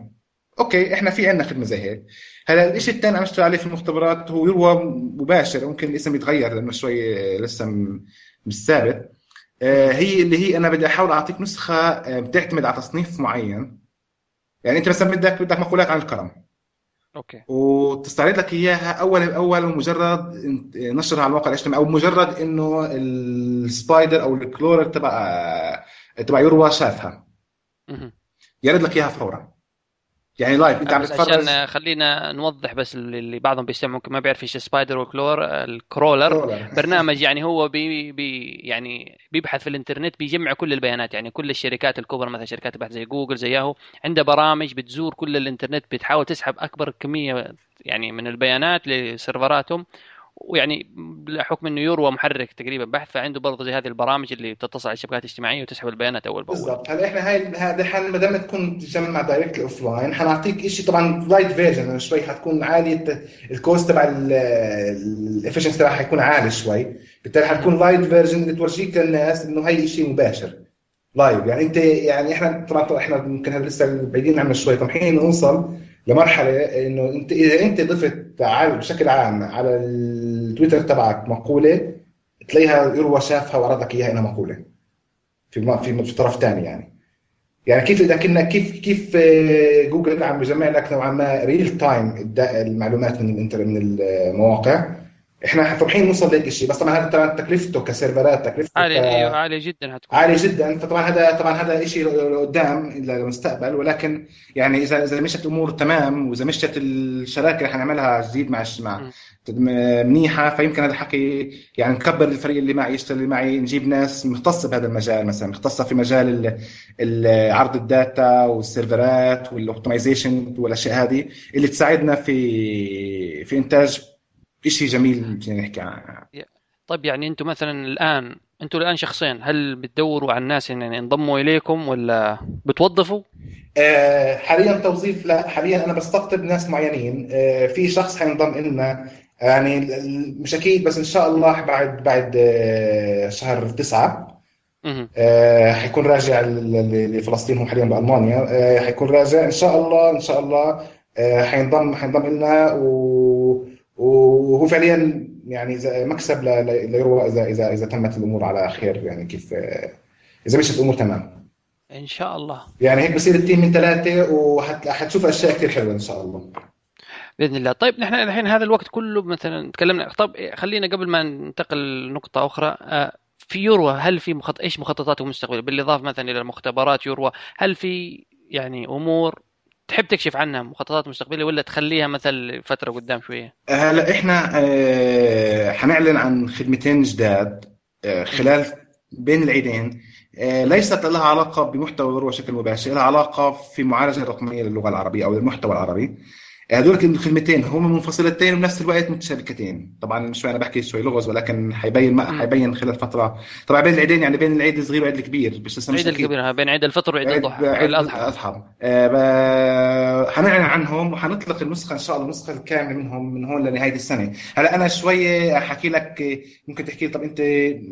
S2: okay إحنا في عندنا خدمة زي هيك. هلا الشيء الثاني عم اشتغل عليه في المختبرات هو يروى مباشر ممكن الاسم يتغير لأنه شوي لسه مش ثابت. آه، هي اللي هي أنا بدي أحاول أعطيك نسخة آه، بتعتمد على تصنيف معين. يعني انت مثلا بدك بدك مقولات عن الكرم.
S1: okay.
S2: وتستعرض لك إياها اول باول مجرد نشرها على الموقع الاجتماعي أو مجرد إنه ال spider أو ال crawler تبع تبع يروى شافها. يرد لك إياها فورا. يعني live أنت عم تتفرج
S1: عشان خلينا نوضح بس اللي بعضهم بيستمع ممكن ما بيعرف إيش spider وال crawler
S2: ال crawler crawler.
S1: برنامج يعني هو بي بي يعني بيبحث في الإنترنت بيجمع كل البيانات. يعني كل الشركات الكبرى مثلا شركات البحث زي جوجل زي ياهو عندها برامج بتزور كل الإنترنت بتحاول تسحب أكبر كمية يعني من البيانات لسيرفراتهم. ويعني بحكم إنه يروى محرك تقريبا بحث فعنده برضه زي هذه البرامج اللي بتتصل على الشبكات الاجتماعية وتسحب البيانات أول بأول.
S2: بالضبط. هلا إحنا هاي هذا ما دام تكون تجمع مع دايركت اوف لاين حنعطيك شيء طبعا لايت فيرجن شوي حتكون عالية الكوست تبع الافشنسي تبعها حيكون عالي شوي. بالتالي حتكون لايت فيرجن اللي تورجيك للناس إنه هي شيء مباشر. لايف يعني أنت يعني إحنا طبعا إحنا هذا لسه بعيدين عنه شوي طمحين نوصل لمرحلة إنه أنت إذا أنت ضفت بشكل عام على التويتر تبعك مقولة تلاقيها يروى شافها وعرض لك إياها إنها مقولة. في في طرف ثاني يعني. يعني كيف إذا كنا كيف كيف آه، جوجل عم بجمع لك نوعا ما real time المعلومات من من المواقع إحنا طموحين نوصل لهيك شيء بس طبعا هذا طبعا تكلفته كسيرفرات تكلفته
S1: عالية أيوه عالية جدا
S2: هتكون عالية جدا. فطبعا هذا طبعا هذا شيء لقدام للمستقبل ولكن يعني إذا إذا مشت الأمور تمام وإذا مشت الشراكة اللي حنعملها جديد مع مع منيحة فيمكن هذا الحكي يعني نكبر الفريق اللي معي يشتغل اللي معي نجيب ناس مختصة بهذا المجال مثلا مختصة في مجال عرض ال data والسيرفرات وال optimization والأشياء هذه اللي تساعدنا في في إنتاج شيء جميل نحكي عنه؟
S1: طيب يعني أنتم مثلا الآن أنتم الآن شخصين هل بتدوروا على الناس يعني ينضموا إليكم ولا بتوظفوا؟
S2: آه حاليا توظيف لا حاليا أنا بستقطب ناس معينين. آه في شخص حينضم لنا يعني مش أكيد بس إن شاء الله بعد بعد آه شهر تسعة. آه حيكون راجع لفلسطين هو حاليا بألمانيا. آه حيكون راجع إن شاء الله إن شاء الله آه حينضم حينضم لنا و وهو فعليا يعني مكسب ليروى اذا اذا إذا تمت الأمور على خير يعني كيف إذا مشت الأمور تمام.
S1: إن شاء الله.
S2: يعني هيك بصير التيم من ثلاثة وحتشوف أشياء كثير حلوة إن شاء الله.
S1: بإذن الله. طيب نحن الحين هذا الوقت كله مثلا تكلمنا. طب خلينا قبل ما ننتقل لنقطة أخرى. آه، في يروى هل في مخط... إيش مخططاتكم المستقبلية؟ بالإضافة مثلا إلى المختبرات يروى هل في يعني أمور تحب تكشف عنها مخططات مستقبلية ولا تخليها مثل فترة قدام شوية؟
S2: هلا إحنا آه، حنعلن عن خدمتين جداد آه، خلال بين العيدين آه، ليست لها علاقة بمحتوى بشكل مباشر لها علاقة في معالجة رقميه للغة العربية أو المحتوى العربي هذول الخدمتين هم منفصلتين وبنفس الوقت متشابكتين. طبعا شوي أنا بحكي شوي لغز ولكن حيبين ما حيبين خلال فترة. طبعا بين العيدين يعني بين العيد الصغير والعيد الكبير
S1: مش لسه العيد الكبير بين عيد الفطر وعيد الضحى عيد
S2: الأضحى. آه حنعلن عنهم وحنطلق النسخة إن شاء الله النسخة الكاملة منهم من هون لنهاية السنة. هلا أنا شوي أحكي لك ممكن تحكي طب أنت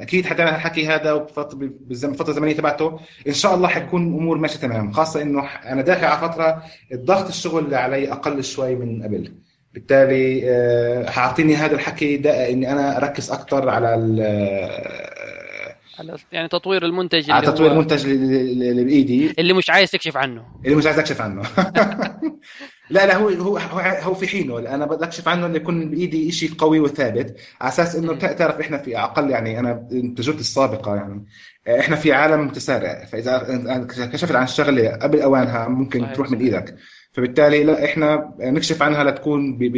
S2: أكيد حتعمل الحكي هذا بالفترة الزمنية تبعته. إن شاء الله حتكون امور ماشية تمام خاصة إنه أنا داخل على فترة الضغط الشغل اللي علي أقل شوي. شوي من قبل. بالتالي آه، حاعطيني هذا الحكي ده إني أنا أركز أكثر على
S1: على يعني تطوير المنتج
S2: على تطوير المنتج اللي بإيدي.
S1: اللي مش عايز تكشف عنه.
S2: اللي مش عايز أكشف عنه. (laughs) لا لا هو هو هو في حينه. أنا بدي أكشف عنه إنه يكون بإيدي شيء قوي وثابت على أساس إنه تعرف إحنا في أقل يعني أنا تجربتي السابقة يعني. إحنا في عالم متسارع. فإذا كشفت عن شغله قبل أوانها ممكن تروح من إيدك. فبالتالي لا إحنا نكشف عنها لتكون ب... ب...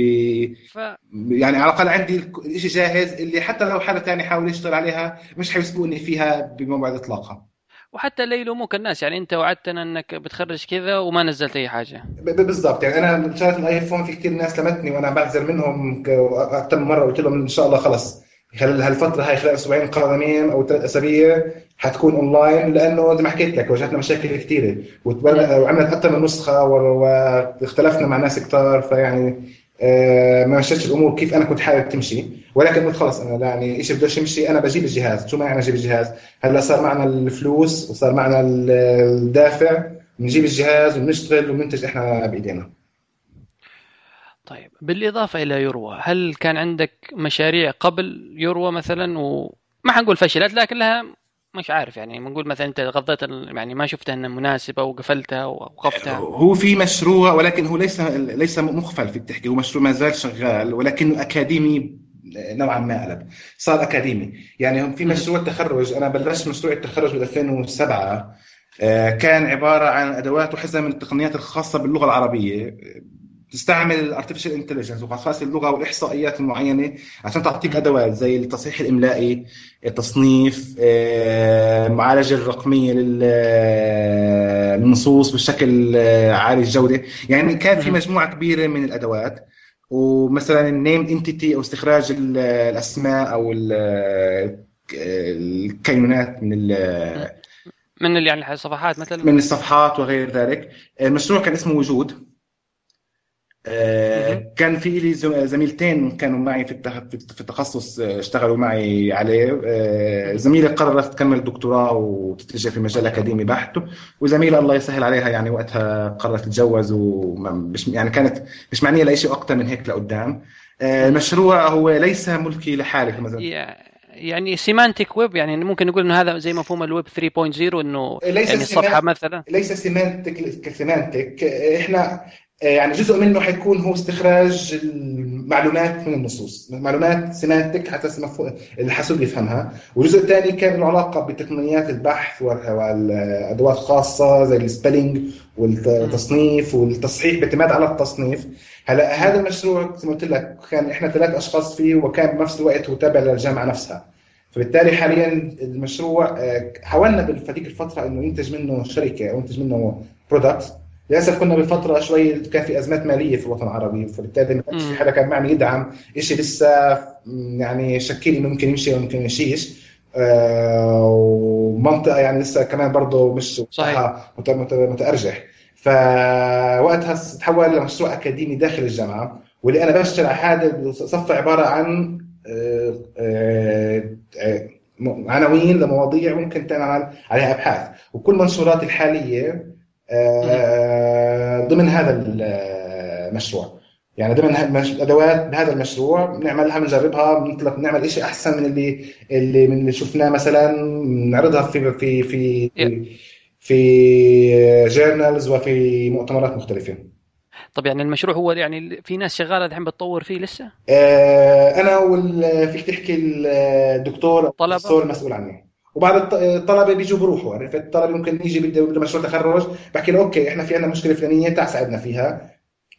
S2: ف... يعني على الأقل عندي الشيء جاهز اللي حتى لو حدا ثاني حاول يشتغل عليها مش حيسبقني فيها بموعد اطلاقها
S1: وحتى لا يلوموك الناس يعني أنت وعدتنا إنك بتخرج كذا وما نزلت أي حاجة.
S2: بالضبط يعني أنا شغله الآيفون في كثير ناس لمتني وأنا بعذر منهم أكثر من مرة قلت لهم إن شاء الله خلص. خلال هالفتره هاي خلال أسبوعين قادمين أو ثلاث أسابيع حتكون اونلاين لأنه زي ما حكيت لك واجهتنا مشاكل كثيره وعملت أكثر من نسخة واختلفنا مع ناس كثار فيعني آه، ما مشيتش الأمور كيف أنا كنت حابب تمشي. ولكن قلت خلص أنا يعني شيء بدوش يمشي أنا بجيب الجهاز. شو معنى أجيب الجهاز؟ هلا صار معنا الفلوس وصار معنا الدافع. بنجيب الجهاز وبنشتغل وبننتج إحنا بإيدينا.
S1: طيب بالإضافة إلى يروى هل كان عندك مشاريع قبل يروى مثلا؟ وما حنقول فشلت لكن لها مش عارف يعني بنقول مثلا أنت غضيت يعني ما شفتها انها مناسبه وقفلتها ووقفتها
S2: هو في مشروع ولكن هو ليس ليس مقفل فيك تحكي هو مشروع ما زال شغال ولكنه أكاديمي نوعا ما قلب صار أكاديمي. يعني في مشروع تخرج أنا بلشت مشروع التخرج ب 2007 آه، كان عبارة عن أدوات وحزم من التقنيات الخاصة باللغة العربية تستعمل ال artificial intelligence وخاصه اللغة والإحصائيات المعينة عشان تعطيك أدوات زي التصحيح الإملائي التصنيف المعالجه آه، الرقمية للنصوص بشكل آه، عالي الجودة. يعني كان في مجموعة كبيرة من الأدوات ومثلا النيم انتيتي أو استخراج الأسماء أو الكينونات من
S1: من يعني الصفحات مثلا؟
S2: من الصفحات وغير ذلك. المشروع كان اسمه وجود. آه، كان في لي زميلتين كانوا معي في في التخصص آه، اشتغلوا معي عليه. آه، زميله قررت تكمل دكتوراه وتتجه في مجال أكاديمي بحت. وزميله الله يسهل عليها يعني وقتها قررت تتجوز ومش يعني كانت مش معنية لأي شيء أكثر من هيك لقدام. المشروع هو ليس ملكي لحالي مثلا
S1: يعني semantic web يعني ممكن نقول إنه هذا زي مفهوم الويب 3.0 إنه ليس يعني الصفحة مثلا.
S2: ليس semantic ك semantic إحنا آه، يعني جزء منه حيكون هو استخراج المعلومات من النصوص معلومات semantic حتى الحاسوب يفهمها. والجزء الثاني كان له علاقة بتقنيات البحث والأدوات خاصة زي ال spelling والتصنيف والتصحيح باعتماد على التصنيف. هلا هذا المشروع زي ما قلت لك كان إحنا ثلاث أشخاص فيه وكان بنفس الوقت هو تابع للجامعة نفسها. فبالتالي حاليا المشروع آه، حاولنا بهذيك الفترة إنه ينتج منه شركة أو ينتج منه برودكت للأسف كنا بفترة شوي كان في أزمات مالية في الوطن العربي فبالتالي ما كانش في حدا كان معنا يدعم شيء لسه يعني شكيل إنه ممكن يمشي أو ممكن يمشيش. آه ومنطقة يعني لسه كمان برضه مش صحيح. متأرجح. فوقتها تحول لمشروع أكاديمي داخل الجامعة واللي أنا بشتغل على هذا صف عبارة عن آه آه, عناوين لمواضيع ممكن تعمل عليها أبحاث. وكل المنشورات الحالية ضمن هذا المشروع. يعني ضمن الادوات بهذا المشروع بنعملها بنجربها بنعمل شيء أحسن من اللي اللي من اللي شفناه مثلا نعرضها في في في في جورنالز وفي مؤتمرات مختلفة.
S1: طب يعني المشروع هو يعني في ناس شغالة الحين بتطور فيه لسه؟
S2: آه أنا وال فيك تحكي الدكتور الدكتور المسؤول عني وبعد الطلبة بيجوا بروحوا. يعني الطلبة ممكن يجي بده مشروع تخرج بحكي له أوكي إحنا في عندنا مشكلة فلانية تعال ساعدنا فيها.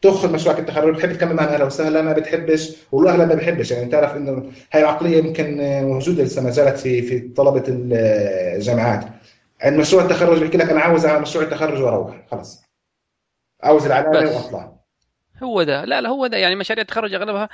S2: تاخذ مشروعك التخرج بتحب تكمل معنا أهلا وسهلا ما بتحبش والاغلب ما بحبش. يعني تعرف إنه هاي العقلية يمكن موجودة لسه ما زالت في في طلبة الجامعات. عند مشروع التخرج بحكي لك أنا عاوز اعمل مشروع التخرج وأروح. خلاص. عاوز العلامة وأطلع.
S1: هو ده. لا لا هو ده. يعني مشاريع التخرج أغلبها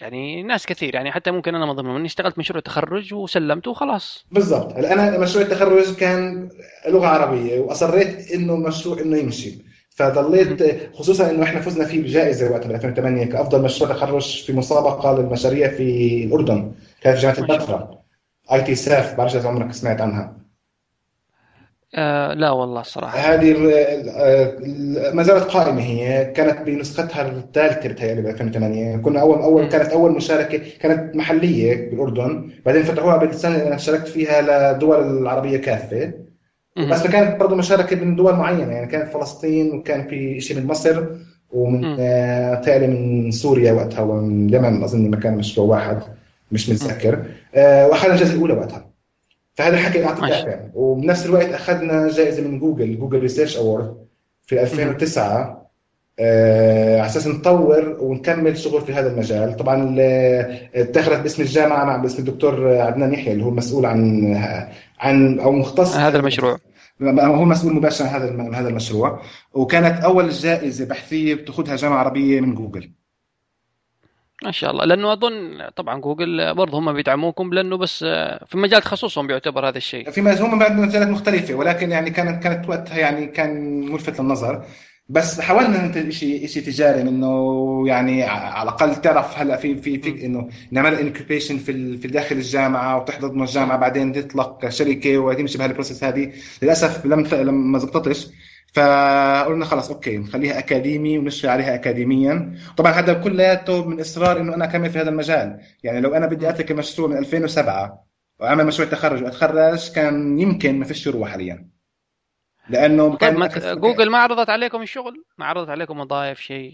S1: يعني ناس كثير يعني حتى ممكن أنا من ضمنهم إني اشتغلت مشروع تخرج وسلمته وخلاص.
S2: بالضبط. أنا مشروع التخرج كان لغة عربية وأصريت إنه المشروع إنه يمشي. فضليت خصوصا إنه إحنا فزنا فيه بجائزة وقت 2008 كأفضل مشروع تخرج في مسابقة للمشاريع في الأردن كانت في جامعة البتراء آي تي ساف بعرفش إذا عمرك سمعت عنها.
S1: آه لا والله الصراحه
S2: هذه ما زالت قائمة هي. كانت بنسختها الثالثة بتهيألي ب 2008 كنا اول اول كانت أول مشاركة كانت محلية بالأردن. بعدين فتحوها بالسنه اللي أنا شاركت فيها للدول العربية كافة. بس كانت برضه مشاركة من دول معينة. يعني كانت فلسطين وكان في شيء من مصر ومن آه من سوريا وقتها ومن اليمن أظن مكان مشروع واحد مش متذكر. آه واخذنا الجائزه الأولى وقتها. فهذا الحكي اعطي دافع وبنفس الوقت أخذنا جائزة من Google Google Research Award في 2009 آه على أساس نطور ونكمل شغل في هذا المجال. طبعا اتخذت باسم الجامعة مع باسم الدكتور عدنان يحيى اللي هو المسؤول عن عن أو مختص
S1: هذا المشروع.
S2: هو مسؤول مباشر عن هذا هذا المشروع. وكانت أول جائزة بحثية بتاخذها جامعة عربية من جوجل.
S1: ما شاء الله. لأنه أظن طبعا جوجل برضه هم بيدعموكم لأنه بس في مجال تخصصهم بيعتبر هذا الشيء.
S2: في هم بعد مجالات مختلفة ولكن يعني كانت كانت وقتها يعني كان ملفت للنظر. بس حاولنا ننتج شيء شيء تجاري منه يعني على الأقل تعرف هلأ في في في إنه نعمل incubation في في داخل الجامعة وتحضر من الجامعة بعدين تطلق شركه وتمشي بهال process هذه. للأسف لم لم ما زبطتش. فقلنا خلاص okay نخليها أكاديمي ونشتغل عليها اكاديميا. طبعا هذا كلياته من إصرار إنه أنا أكمل في هذا المجال. يعني لو أنا بدي أترك المشروع من 2007 وأعمل مشروع تخرج وأتخرج كان يمكن ما فيش يروى حاليا.
S1: لأنه طيب ما جوجل ما عرضت عليكم الشغل؟ ما عرضت عليكم وظائف شيء؟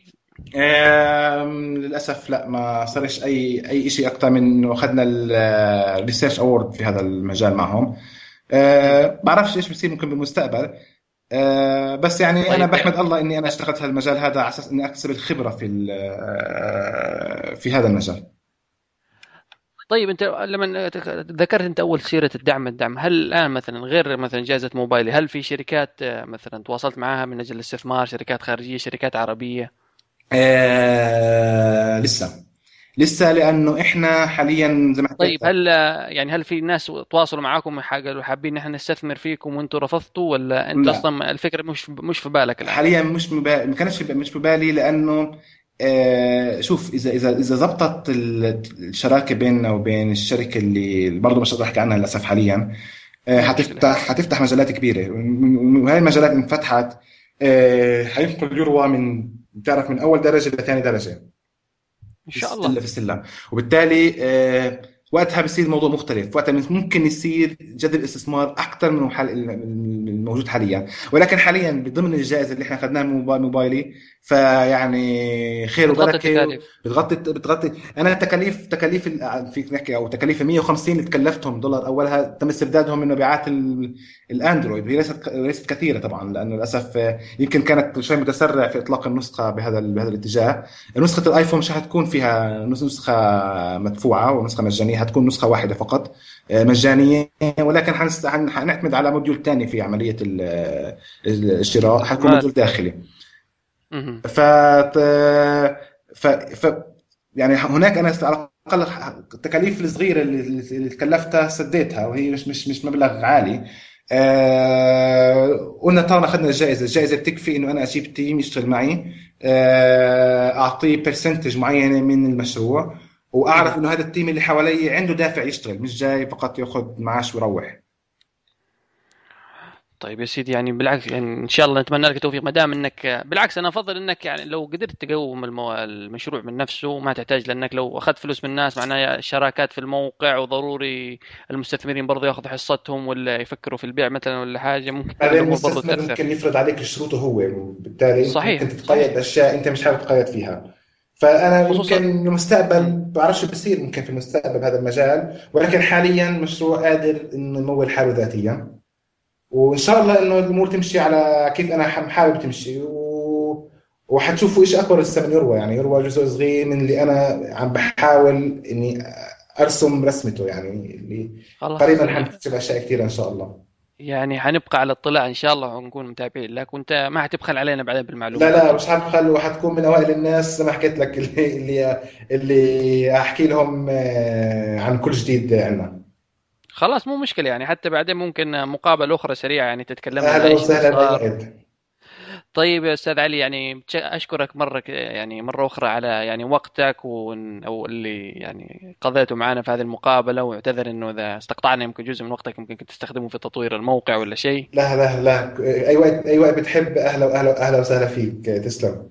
S2: للأسف لا ما صارش أي أي شيء أكثر من إنه أخذنا ال research award في هذا المجال معهم. أه بعرفش إيش بصير ممكن بالمستقبل. آه، بس يعني طيب. أنا بحمد الله إني أنا اشتغلت هالمجال هذا على أساس إني أكتسب الخبرة في آه، في هذا المجال.
S1: طيب أنت لما ذكرت أنت أول سيرة الدعم الدعم هل الآن مثلا غير مثلا جائزة موبايلي هل في شركات آه، مثلا تواصلت معها من أجل الاستثمار شركات خارجية شركات عربية؟
S2: آه لسه. لسه لأنه إحنا حاليا
S1: زي ما طيب هل يعني هل في ناس تواصلوا معاكم قالوا حابين نحن نستثمر فيكم وأنتم رفضتوا ولا أنت لا. أصلا الفكرة مش مش في بالك
S2: الآن؟ حاليا مش مبالي ما كانش مش في بالي لأنه آه شوف إذا إذا إذا زبطت الشراكة بيننا وبين الشركة اللي برضه مش احكي عنها للأسف حاليا آه حتفتح حتفتح مجالات كبيرة. وهي المجالات انفتحت آه حينقل اليورو من بتعرف من أول درجة لثاني درجة.
S1: إن شاء الله.
S2: في السلم وبالتالي آه وقتها بصير الموضوع مختلف. وقتها ممكن يصير جذب استثمار أكثر من الموجود حاليا. ولكن حاليا ضمن الجائزة اللي إحنا أخذناها من موبايلي فيعني خير وبركة بتغطي بتغطي أنا التكاليف تكاليف فيك نحكي أو تكاليف 150 اللي تكلفتهم دولار أولها تم استبدادهم من مبيعات الأندرويد. هي ليست ليست كثيرة طبعا لأنه للأسف يمكن كانت شوي متسرع في إطلاق النسخة بهذا بهذا الاتجاه. نسخة الآيفون مش حتكون فيها نسخة مدفوعة ونسخة مجانية حتكون نسخة واحدة فقط آه، مجانية ولكن حنعتمد على module ثاني في عملية الشراء حتكون module داخلي. ف ف ف يعني هناك أنا على الأقل التكاليف الصغيرة اللي تكلفتها سديتها وهي مش مش مش مبلغ عالي. آه قلنا طالما أخذنا الجائزة. الجائزة بتكفي إنه أنا أجيب team يشتغل معي. آه أعطيه percentage معينة من المشروع. وأعرف إنه هذا التيم اللي حوالي عنده دافع يشتغل مش جاي فقط يأخذ معاش ويروح.
S1: طيب يا سيدي يعني بالعكس يعني إن شاء الله نتمنى لك التوفيق. ما دام إنك بالعكس أنا أفضل إنك يعني لو قدرت تقوم المو... المشروع من نفسه ما تحتاج لأنك لو أخذت فلوس من الناس معناها شراكات في الموقع وضروري المستثمرين برضه ياخذوا حصتهم ولا يفكروا في البيع مثلا ولا حاجة ممكن
S2: برضه تأثر. ممكن يفرض عليك شروطه هو بالتالي صحيح ممكن تتقيد أشياء أنت مش حابب تتقيد فيها. فأنا ممكن المستقبل بعرفش بصير ممكن في المستقبل بهذا المجال ولكن حاليا مشروع قادر انه يمول حاله ذاتيا. وإن شاء الله إنه الأمور تمشي على كيف أنا حابب تمشي. و... وحتشوفوا شيء أكبر لسه من يروى. يعني يروى جزء صغير من اللي أنا عم بحاول إني أرسم رسمته يعني اللي قريبا حنكتشف اشياء كثيره إن شاء الله.
S1: يعني حنبقى على اطلاع إن شاء الله ونكون متابعين لك وانت ما حتبخل علينا بعدين بالمعلومات.
S2: لا لا مش حبخل وحتكون من أوائل الناس زي ما حكيت لك اللي اللي اللي أحكي لهم آه، عن كل جديد عندنا
S1: خلاص مو مشكلة يعني حتى بعدين ممكن مقابلة أخرى سريعة يعني تتكلم
S2: أهلا وسهلا
S1: طيب يا أستاذ علي يعني أشكرك مرة يعني مرة أخرى على يعني وقتك أو اللي يعني قضيته معنا في هذه المقابلة واعتذر إنه إذا استقطعنا يمكن جزء من وقتك يمكن كنت تستخدمه في تطوير الموقع ولا شيء.
S2: لا لا لا. أي وقت أي وقت بتحب أهلا وأهلا أهلا وسهلا فيك. تسلم.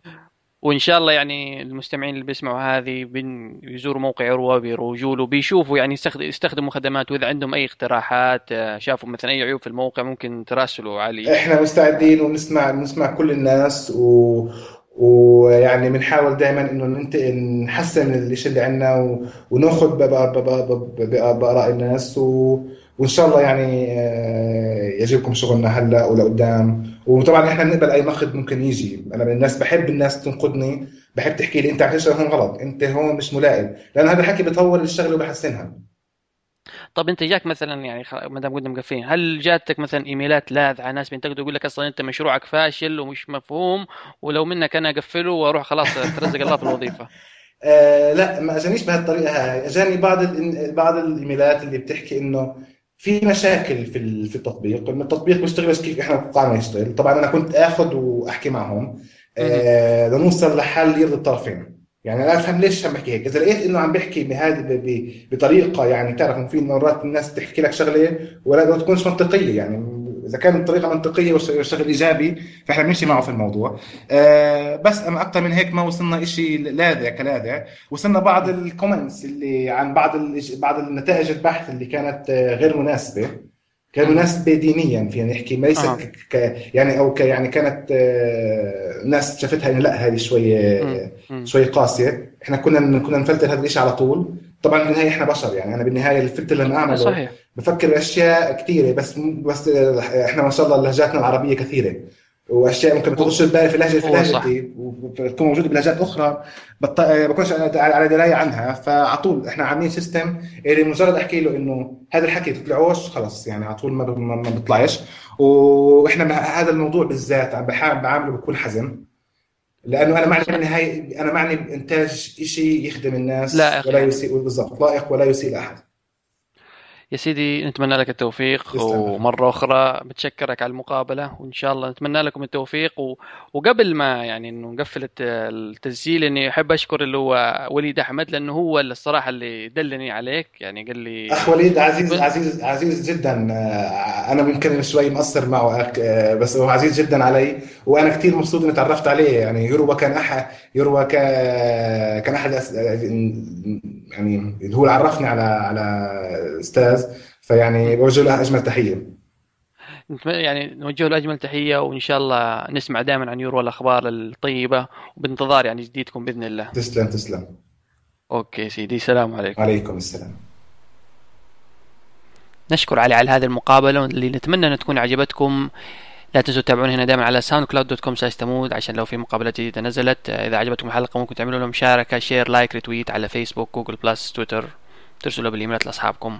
S1: وإن شاء الله يعني المستمعين اللي بيسمعوا هذه بيزوروا موقع عروه بيروجوا له بيشوفوا يعني يستخدموا خدمات وإذا عندهم أي اقتراحات آه، شافوا مثلا أي عيوب في الموقع ممكن تراسلوا علي.
S2: إحنا مستعدين ونسمع نسمع كل الناس و ويعني بنحاول دائما إنه ننتقل نحسن الشيء اللي عندنا وناخذ باراء الناس و... وإن شاء الله يعني آه، يعجبكم شغلنا هلأ ولقدام. وطبعا إحنا بنقبل أي نقد ممكن يجي. أنا من الناس بحب الناس تنقدني بحب تحكي لي أنت عم تشتغل هون غلط أنت هون مش ملائم. لأن هذا الحكي بيطور الشغلة وبحسنها.
S1: طب أنت جاك مثلا يعني ما دام قلنا مقفلين هل جاتك مثلا إيميلات لاذعه ناس بينتقدوا يقول لك أصلا أنت مشروعك فاشل ومش مفهوم ولو منك أنا أقفله وأروح خلاص ترزق الله في الوظيفة؟ (laughs)
S2: آه لا ما اجانيش بهالطريقة هاي. اجاني بعض بعض الإيميلات اللي بتحكي إنه في مشاكل في في التطبيق. انه التطبيق بيشتغل كيف إحنا توقعنا يشتغل. طبعا أنا كنت آخذ وأحكي معهم. آه لنوصل لحل يرضي الطرفين. يعني أنا أفهم ليش عم بحكي هيك. إذا لقيت إنه عم بحكي بهذه بطريقة يعني تعرف في مرات الناس تحكي لك شغلة ولا ما تكونش منطقية. يعني إذا كانت الطريقة منطقية والشغل إيجابي فإحنا بنمشي معه في الموضوع. آه بس أما أكثر من هيك ما وصلنا شيء لاذع كلاذع وصلنا بعض ال comments اللي عن بعض بعض النتائج البحث اللي كانت آه، غير مناسبة. كان مناسبة دينيا فينا نحكي. ليست آه. ك يعني أو ك يعني كانت آه ناس شافتها إنه لأ هذه شوية شوية قاسية. إحنا كنا كنا نفلتر هذا الشيء على طول. طبعا بالنهاية إحنا بشر يعني. أنا بالنهاية الفلتر اللي أنا أعمله صحيح. بفكر باشياء كثيرة بس بس إحنا ما شاء الله لهجاتنا العربية كثيرة وأشياء ممكن ما تخش البال في لهجه في لهجتي وتكون موجودة بلهجات أخرى بط... بكونش على دراية عنها. فعلى طول إحنا عاملين system اللي مجرد أحكي له إنه هذا الحكي تطلعوش خلص يعني على طول ما ما بيطلعش وإحنا هذا الموضوع بالذات عم بعامله بكل حزم. لأنه أنا معني بالنهايه أنا معني بانتاج شيء يخدم الناس
S1: لائق
S2: ولا. يسيء بالضبط لائق ولا يسيء لأحد
S1: يا سيدي نتمنى لك التوفيق
S2: تسلم.
S1: ومرة أخرى بتشكرك على المقابلة وإن شاء الله نتمنى لكم التوفيق و... وقبل ما يعني إنه نقفل الت- التسجيل إني أحب أشكر اللي هو وليد أحمد لأنه هو اللي الصراحة اللي دلني عليك يعني قال لي
S2: أخ وليد عزيز عزيز عزيز جدا آه، أنا ممكن شوي مقصر معه أك- آه، بس هو عزيز جدا علي وأنا كثير مبسوط إني تعرفت عليه يعني يروى كان احد يروى ك- كان أحد أس- يعني هو اللي عرفني على على أستاذ فيعني بوجه له أجمل
S1: تحية. يعني نوجه له أجمل تحية وإن شاء الله نسمع دائما عن يروى الأخبار الطيبة وبانتظار يعني جديدكم بإذن الله.
S2: تسلم تسلم.
S1: okay سيدي السلام عليكم.
S2: عليكم السلام.
S1: نشكر علي على هذه المقابلة اللي نتمنى أن تكون عجبتكم. لا تنسوا تتابعونا هنا دائما على SoundCloud dot com slash تمود عشان لو في مقابلات جديدة نزلت إذا عجبتكم الحلقة ممكن تعملوا لنا مشاركة share like retweet على Facebook Google Plus Twitter ترسلوا بالإيميلات لأصحابكم.